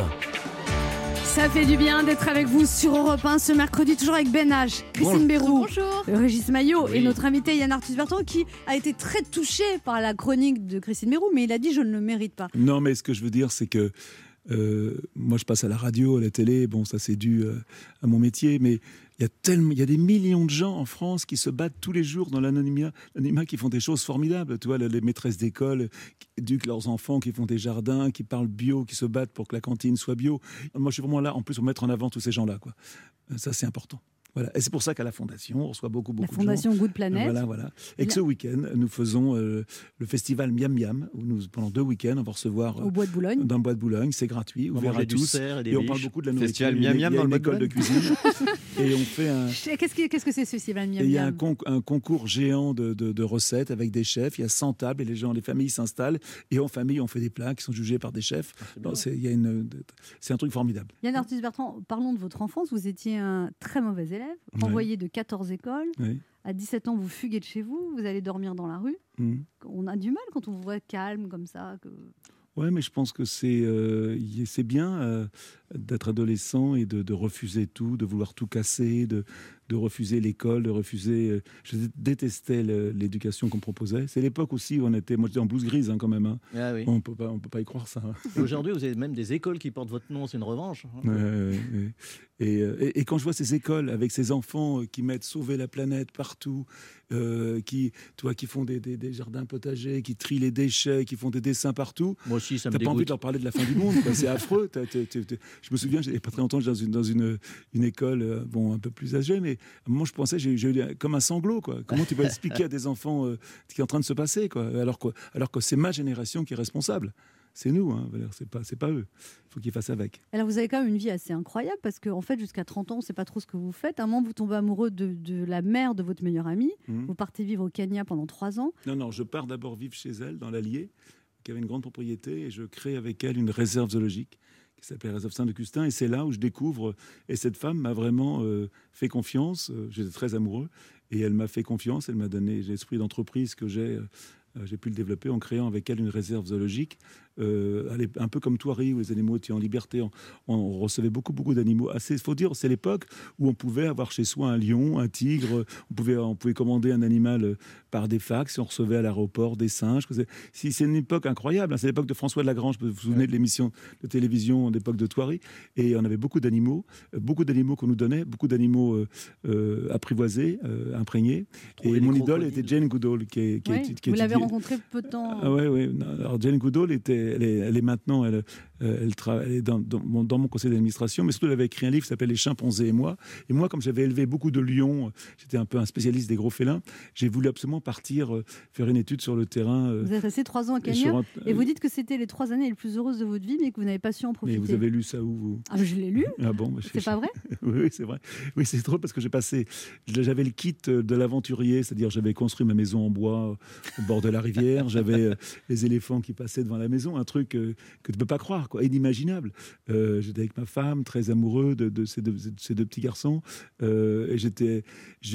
Ça fait du bien d'être avec vous sur Europe 1 ce mercredi, toujours avec Ben H, Christine Bérou, bonjour Régis Maillot et notre invité Yann Arthus Bertrand qui a été très touché par la chronique de Christine Bérou, mais il a dit je ne le mérite pas. Non, mais ce que je veux dire, c'est que euh, moi, je passe à la radio, à la télé. Bon, ça, c'est dû euh, à mon métier, mais il y a tellement, il y a des millions de gens en France qui se battent tous les jours dans l'anonymat, qui font des choses formidables. Tu vois, les maîtresses d'école qui éduquent leurs enfants, qui font des jardins, qui parlent bio, qui se battent pour que la cantine soit bio. Moi, je suis vraiment là, en plus, pour mettre en avant tous ces gens-là, Ça, c'est important. Voilà. Et c'est pour ça qu'à la Fondation, on reçoit beaucoup, beaucoup La Fondation Good de gens. Planet. Voilà, voilà. Et que ce week-end, nous faisons euh, le festival Miam Miam, où nous, pendant deux week-ends, on va recevoir euh, Au bois de Boulogne. dans le bois de Boulogne, c'est gratuit, ouvert à du tous. cerf et des Et on parle beaucoup de la nourriture. Festival Miam Miam dans une le bois de école de cuisine. et on fait un. Qu'est-ce que c'est ce festival Miam Et il y a un, Miam con- un concours géant de, de- de recettes avec des chefs. Il y a 100 tables et les gens, les familles s'installent. Et en famille, on fait des plats qui sont jugés par des chefs. Non, C'est il y a une- c'est un truc formidable. Yann Arthus Bertrand, parlons de votre enfance. Vous étiez un très mauvais élève, Ouais. envoyé de 14 écoles. Oui. À 17 ans, vous fuguez de chez vous, vous allez dormir dans la rue. Mhm. On a du mal quand on vous voit calme comme ça. Que... Ouais, mais je pense que c'est euh, c'est bien euh, d'être adolescent et de, de refuser tout, de vouloir tout casser, de, de refuser l'école, de refuser. euh, je détestais l'éducation qu'on proposait. C'est l'époque aussi où on était. Moi, j'étais en blouse grise hein, quand même. hein. Ah oui. On peut pas, on peut pas y croire ça. hein. Aujourd'hui, vous avez même des écoles qui portent votre nom, c'est une revanche. hein. Et, euh, et- et quand je vois ces écoles avec ces enfants euh, qui mettent sauver la planète partout, euh, qui, toi, qui font des, des- des jardins potagers, qui trient les déchets, qui font des dessins partout, Moi aussi, ça me t'as pas envie de leur parler de la fin du monde. C'est affreux. Je me souviens, il n'y a pas très longtemps, j'étais dans une, dans une, une école bon, un peu plus âgée, mais à un moment, je pensais, j'ai eu comme un sanglot. Quoi. Comment tu vas expliquer à des enfants euh, ce qui est en train de se passer quoi, alors, que, alors que c'est ma génération qui est responsable c'est nous, hein, c'est pas, c'est pas eux. Il faut qu'ils fassent avec. Alors vous avez quand même une vie assez incroyable parce qu'en en fait jusqu'à 30 ans on ne sait pas trop ce que vous faites. À un moment vous tombez amoureux de, de la mère de votre meilleur ami. Mhm. Vous partez vivre au Kenya pendant trois ans. Non, non, je pars d'abord vivre chez elle, dans l'Allier, qui avait une grande propriété, et je crée avec elle une réserve zoologique qui s'appelait Réserve Saint-Augustin, et c'est là où je découvre, et cette femme m'a vraiment euh, fait confiance, euh, j'étais très amoureux, et elle m'a fait confiance, elle m'a donné l'esprit d'entreprise que j'ai, euh, euh, j'ai pu le développer en créant avec elle une réserve zoologique, euh, un peu comme Thoiry, où les animaux étaient en liberté, on, on recevait beaucoup, beaucoup d'animaux. Il faut dire, c'est l'époque où on pouvait avoir chez soi un lion, un tigre, on pouvait, on pouvait commander un animal euh, par des fax, on recevait à l'aéroport des singes. C'est une époque incroyable, hein, c'est l'époque de François de Lagrange, vous vous souvenez de l'émission de télévision d'époque de Thoiry, et on avait beaucoup d'animaux, euh, beaucoup d'animaux qu'on nous donnait, beaucoup d'animaux euh, euh, apprivoisés, imprégnés. Et mon idole était Jane Goodall, qui est, qui Ouais, est- qui vous l'avez étudiait- rencontré peu de temps. ah ouais, ouais. Non, Alors Jane Goodall était, elle est, maintenant, elle, euh, elle, tra- elle est dans, dans mon, dans mon conseil d'administration, mais surtout elle avait écrit un livre qui s'appelle Les chimpanzés et moi. Et moi, comme j'avais élevé beaucoup de lions, euh, j'étais un peu un spécialiste des gros félins. J'ai voulu absolument partir euh, faire une étude sur le terrain. Vous êtes resté trois ans à et un- et vous dites que c'était les trois années les plus heureuses de votre vie, mais que vous n'avez pas su en mais profiter. vous avez lu ça où vous? Ah, mais je l'ai lu. Ah bon bah, C'est pas vrai? Oui, oui, c'est vrai. Oui, c'est drôle parce que j'ai passé. J'avais le kit de l'aventurier, c'est-à-dire j'avais construit ma maison en bois au bord de la rivière. J'avais les éléphants qui passaient devant la maison, un truc que tu peux pas croire, quoi, inimaginable. Euh, j'étais avec ma femme, très amoureux de, ces, deux, petits garçons, euh, et j'avais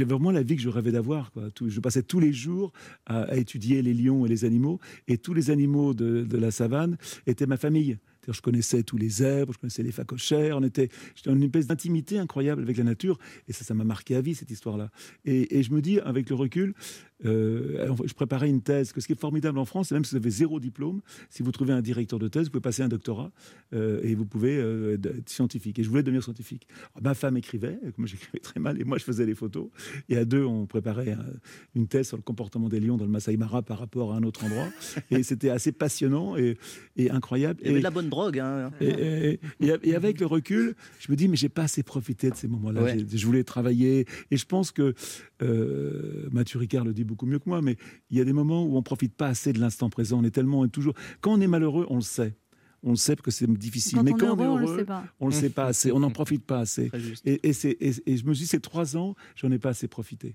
vraiment la vie que je rêvais d'avoir. Je passais tous les jours à, étudier les lions et les animaux, et tous les animaux de, la savane étaient ma famille. Je connaissais tous les zèbres, je connaissais les phacochères, on était, j'étais dans une espèce d'intimité incroyable avec la nature, et ça, ça m'a marqué à vie cette histoire-là. Et je me dis, avec le recul, euh, je préparais une thèse, que ce qui est formidable en France, c'est même si vous avez zéro diplôme, si vous trouvez un directeur de thèse, vous pouvez passer un doctorat euh, et vous pouvez euh, être scientifique. Et je voulais devenir scientifique. Alors, ma femme écrivait, moi j'écrivais très mal, et moi je faisais les photos. Et à deux, on préparait un- une thèse sur le comportement des lions dans le Masai Mara par rapport à un autre endroit. et c'était assez passionnant et, et incroyable. Il y avait Et- de la bonne drogue. Hein. et, avec le recul, je me dis, mais j'ai pas assez profité de ces moments-là. Ouais. Je voulais travailler. Et je pense que Mathieu Ricard le dit beaucoup mieux que moi, mais il y a des moments où on profite pas assez de l'instant présent. On est tellement, on est toujours. Quand on est malheureux, on le sait. On le sait parce que c'est difficile. Quand mais on est quand heureux, on on est le heureux, sait pas. on le sait pas assez. On n'en profite pas assez. Et, et c'est- et- et je me suis dit, ces trois ans, j'en ai pas assez profité.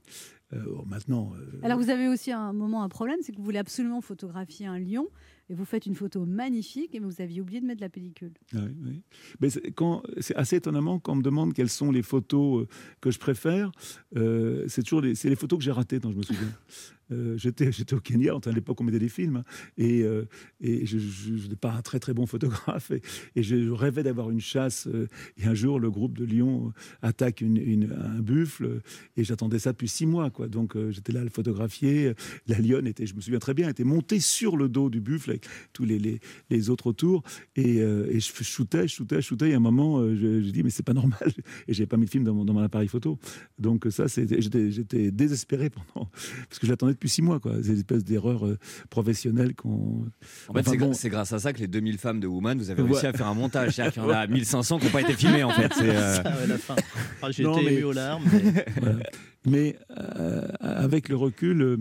Euh, bon, maintenant. euh, Alors vous avez aussi un moment un problème, c'est que vous voulez absolument photographier un lion et vous faites une photo magnifique et vous aviez oublié de mettre la pellicule. Oui, oui. Mais c'est assez étonnamment quand on me demande quelles sont les photos euh, que je préfère. euh, c'est toujours les, c'est les photos que j'ai ratées, dont je me souviens. Euh, j'étais, au Kenya, à l'époque on mettait des films, hein, et, euh, et je n'étais pas un très très bon photographe, et, je, je rêvais d'avoir une chasse. euh, et un jour, le groupe de euh, attaque une, un buffle, et j'attendais ça depuis six mois. Quoi. Donc j'étais là à le photographier. La lionne était, je me souviens très bien, était montée sur le dos du buffle avec tous les, les, les autres autour, et, et je shootais, je shootais, je shootais. Et à un moment, je- j'ai dit, mais c'est pas normal. Et j'ai pas mis de film dans mon, dans mon appareil photo. Donc ça, j'étais j'étais désespéré pendant, parce que je l'attendais depuis six mois. Quoi. C'est une espèce d'erreur euh, professionnelle qu'on. En fait, Enfin, c'est, bon. grâce à ça que les 2000 femmes de Woman, vous avez Ouais. réussi à faire un montage. C'est-à-dire qu'il y en a 1500 qui n'ont pas été filmés, en fait. C'est, euh, Ça, ouais, la fin. Ah, J'ai été mais- ému aux larmes. mais- Voilà. Mais euh, avec le recul, euh,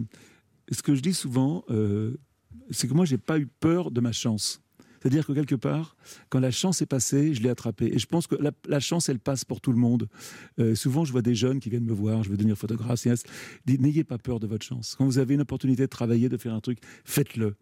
ce que je dis souvent, euh, c'est que moi, j'ai pas eu peur de ma chance. C'est-à-dire que quelque part, quand la chance est passée, je l'ai attrapée. Et je pense que la, la chance, elle passe pour tout le monde. Euh, souvent, je vois des jeunes qui viennent me voir, je veux devenir photographe. N'ayez pas peur de votre chance. Quand vous avez une opportunité de travailler, de faire un truc, faites-le.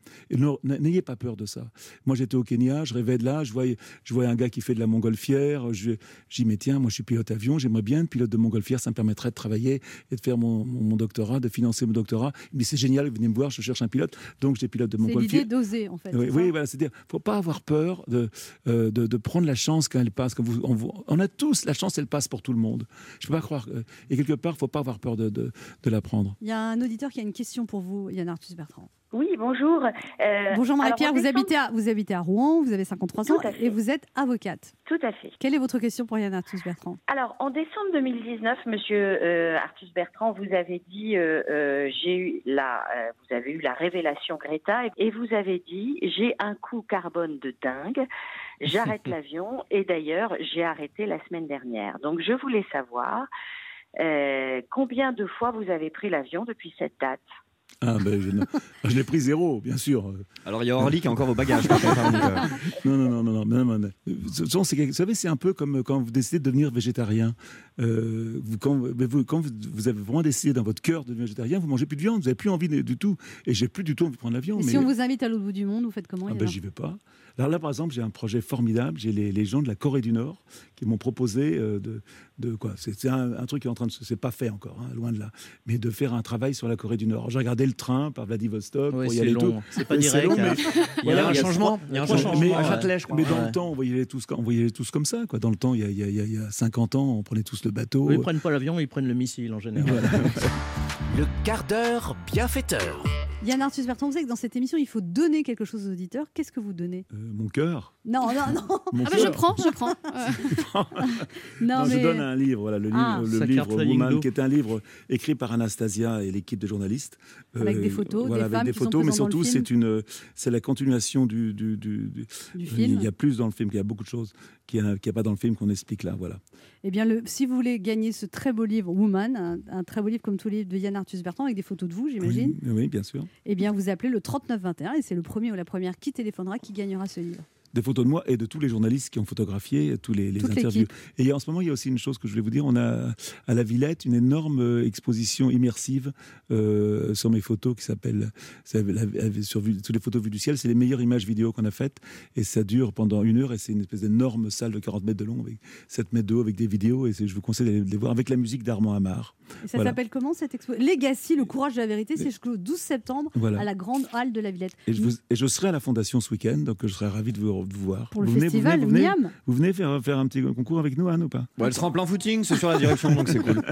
N'ayez pas peur de ça. Moi, j'étais au Kenya, je rêvais de là, je voyais, je voyais un gars qui fait de la montgolfière. Dis, mais tiens, moi, je suis pilote avion, j'aimerais bien être pilote de montgolfière, ça me permettrait de travailler et de faire mon, mon- mon doctorat, de financer mon doctorat. Dit, c'est génial, venez me voir, je cherche un pilote. Donc, j'étais pilote de C'est montgolfière. l'idée d'oser en fait. Oui, c'est oui, voilà, c'est-à-dire, faut pas avoir peur de, euh, de, de prendre la chance quand elle passe. Quand vous, on, a tous la chance, elle passe pour tout le monde. Je peux pas croire. et quelque part, faut pas avoir peur de, de, de la prendre. Il y a un auditeur qui a une question pour vous, Yann Arthus Bertrand. Oui, bonjour. Euh, Bonjour Marie-Pierre, vous, habitez à, vous habitez à Rouen, vous avez 53 ans et vous êtes avocate. Tout à fait. Quelle est votre question pour Yann Arthus Bertrand? Alors, en décembre 2019, Monsieur euh, Arthus Bertrand, vous avez dit, euh, euh, j'ai eu la, vous avez eu la révélation Greta, et, vous avez dit, j'ai un coût carbone de dingue, j'arrête l'avion, et d'ailleurs, j'ai arrêté la semaine dernière. Donc, je voulais savoir combien de fois vous avez pris l'avion depuis cette date? Ah, ben, je, l'ai pris zéro, bien sûr. Alors il y a Orly qui a encore vos bagages. hein, donc, euh, Non, non, non, non, non, non, non, non. Euh, Vous savez, c'est un peu comme quand vous décidez de devenir végétarien. Euh, vous, quand, vous, quand vous, vous avez vraiment décidé dans votre cœur de devenir végétarien, vous mangez plus de viande, vous n'avez plus envie de- du tout. Et j'ai plus du tout envie de prendre l'avion. Et mais... si on vous invite à l'autre bout du monde, vous faites comment Ah ben, j'y vais pas. Alors là, par exemple, j'ai un projet formidable. J'ai les, les gens de la Corée du Nord qui m'ont proposé euh, de, de quoi? C'est un, un truc qui est en train de se. C'est pas fait encore, hein, loin de là. Mais de faire un travail sur la Corée du Nord. J'ai regardé le train par Vladivostok Ouais, pour y c'est aller long. tout. C'est pas direct, long, mais- Il y a Voilà, un il y a changement. Il y a un changement, Mais, ouais. à Châtelet, je crois. mais dans Ouais. le temps, on voyait tous, on voyait tous comme ça. Quoi. Dans le temps, il y, a, il y a- il y a- il y a 50 ans, on prenait tous le bateau. Ils prennent pas l'avion, ils prennent le missile en général. Le quart d'heure bienfaiteur. Yann Arthus Bertrand, vous savez que dans cette émission, il faut donner quelque chose aux auditeurs. Qu'est-ce que vous donnez? Euh, mon cœur. Non, non, non. Mon Ah bah je prends, je prends. Euh, Non, Non, mais je donne un livre, voilà, le livre, Ah. le livre carte Flying Woman, qui est un livre écrit par Anastasia et l'équipe de journalistes. Avec des photos, voilà, des avec femmes des qui sont photos, mais le surtout film. c'est une, c'est la continuation du, du, du, du- du il film. y a plus dans le film, il y a beaucoup de choses qui n'y a, pas dans le film qu'on explique là, voilà. Eh bien, le, si vous voulez gagner ce très beau livre Woman, un, un très beau livre comme tous les livres de Yann Arthus Bertrand avec des photos de vous, j'imagine. Oui, oui, bien sûr. Eh bien, vous appelez le 3921 et c'est le premier ou la première qui téléphonera qui gagnera ce livre. Des photos de moi et de tous les journalistes qui ont photographié tous les, interviews. Et en ce moment, il y a aussi une chose que je voulais vous dire. On a à la Villette une énorme euh, exposition immersive euh, sur mes photos qui s'appelle sur toutes les photos vues du ciel. C'est les meilleures images vidéo qu'on a faites et ça dure pendant une heure et c'est une espèce d'énorme salle de 40 mètres de long avec 7 mètres de haut avec des vidéos et je vous conseille d'aller les voir avec la musique d'Armand Amar. Et ça Voilà. s'appelle comment cette expo? Legacy, le courage de la vérité, c'est jusqu'au 12 septembre Voilà. à la Grande Halle de la Villette. Et je, vous- et je serai à la Fondation ce week-end, donc je serai ravi de vous, de vous voir. Pour le vous venez, festival vous venez, vous venez, Miam. vous venez faire, faire un petit concours avec nous, Anne, ou pas? Bon, elle sera en plein footing, c'est sur la direction, donc c'est cool.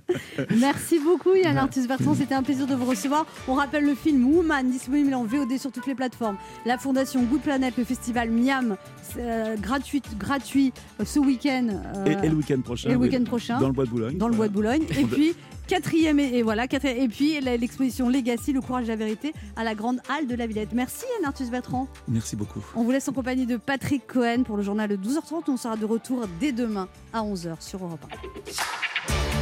Merci beaucoup Yann Arthus Bertrand, c'était un plaisir de vous recevoir. On rappelle le film Woman, disponible en VOD sur toutes les plateformes. La fondation Good Planet, le festival Miam, euh, gratuit, gratuit euh, ce week-end. euh, et, et le week-end prochain. et le oui, week-end prochain. Dans le bois de Boulogne. dans le bois de Boulogne. Et puis quatrième et, et voilà quatrième, et puis l'exposition Legacy, le courage de la vérité à la grande halle de la Villette. Merci Yann Arthus Bertrand. Merci beaucoup. On vous laisse en compagnie de Patrick Cohen pour le journal de 12h30. On sera de retour dès demain à 11h sur Europe 1.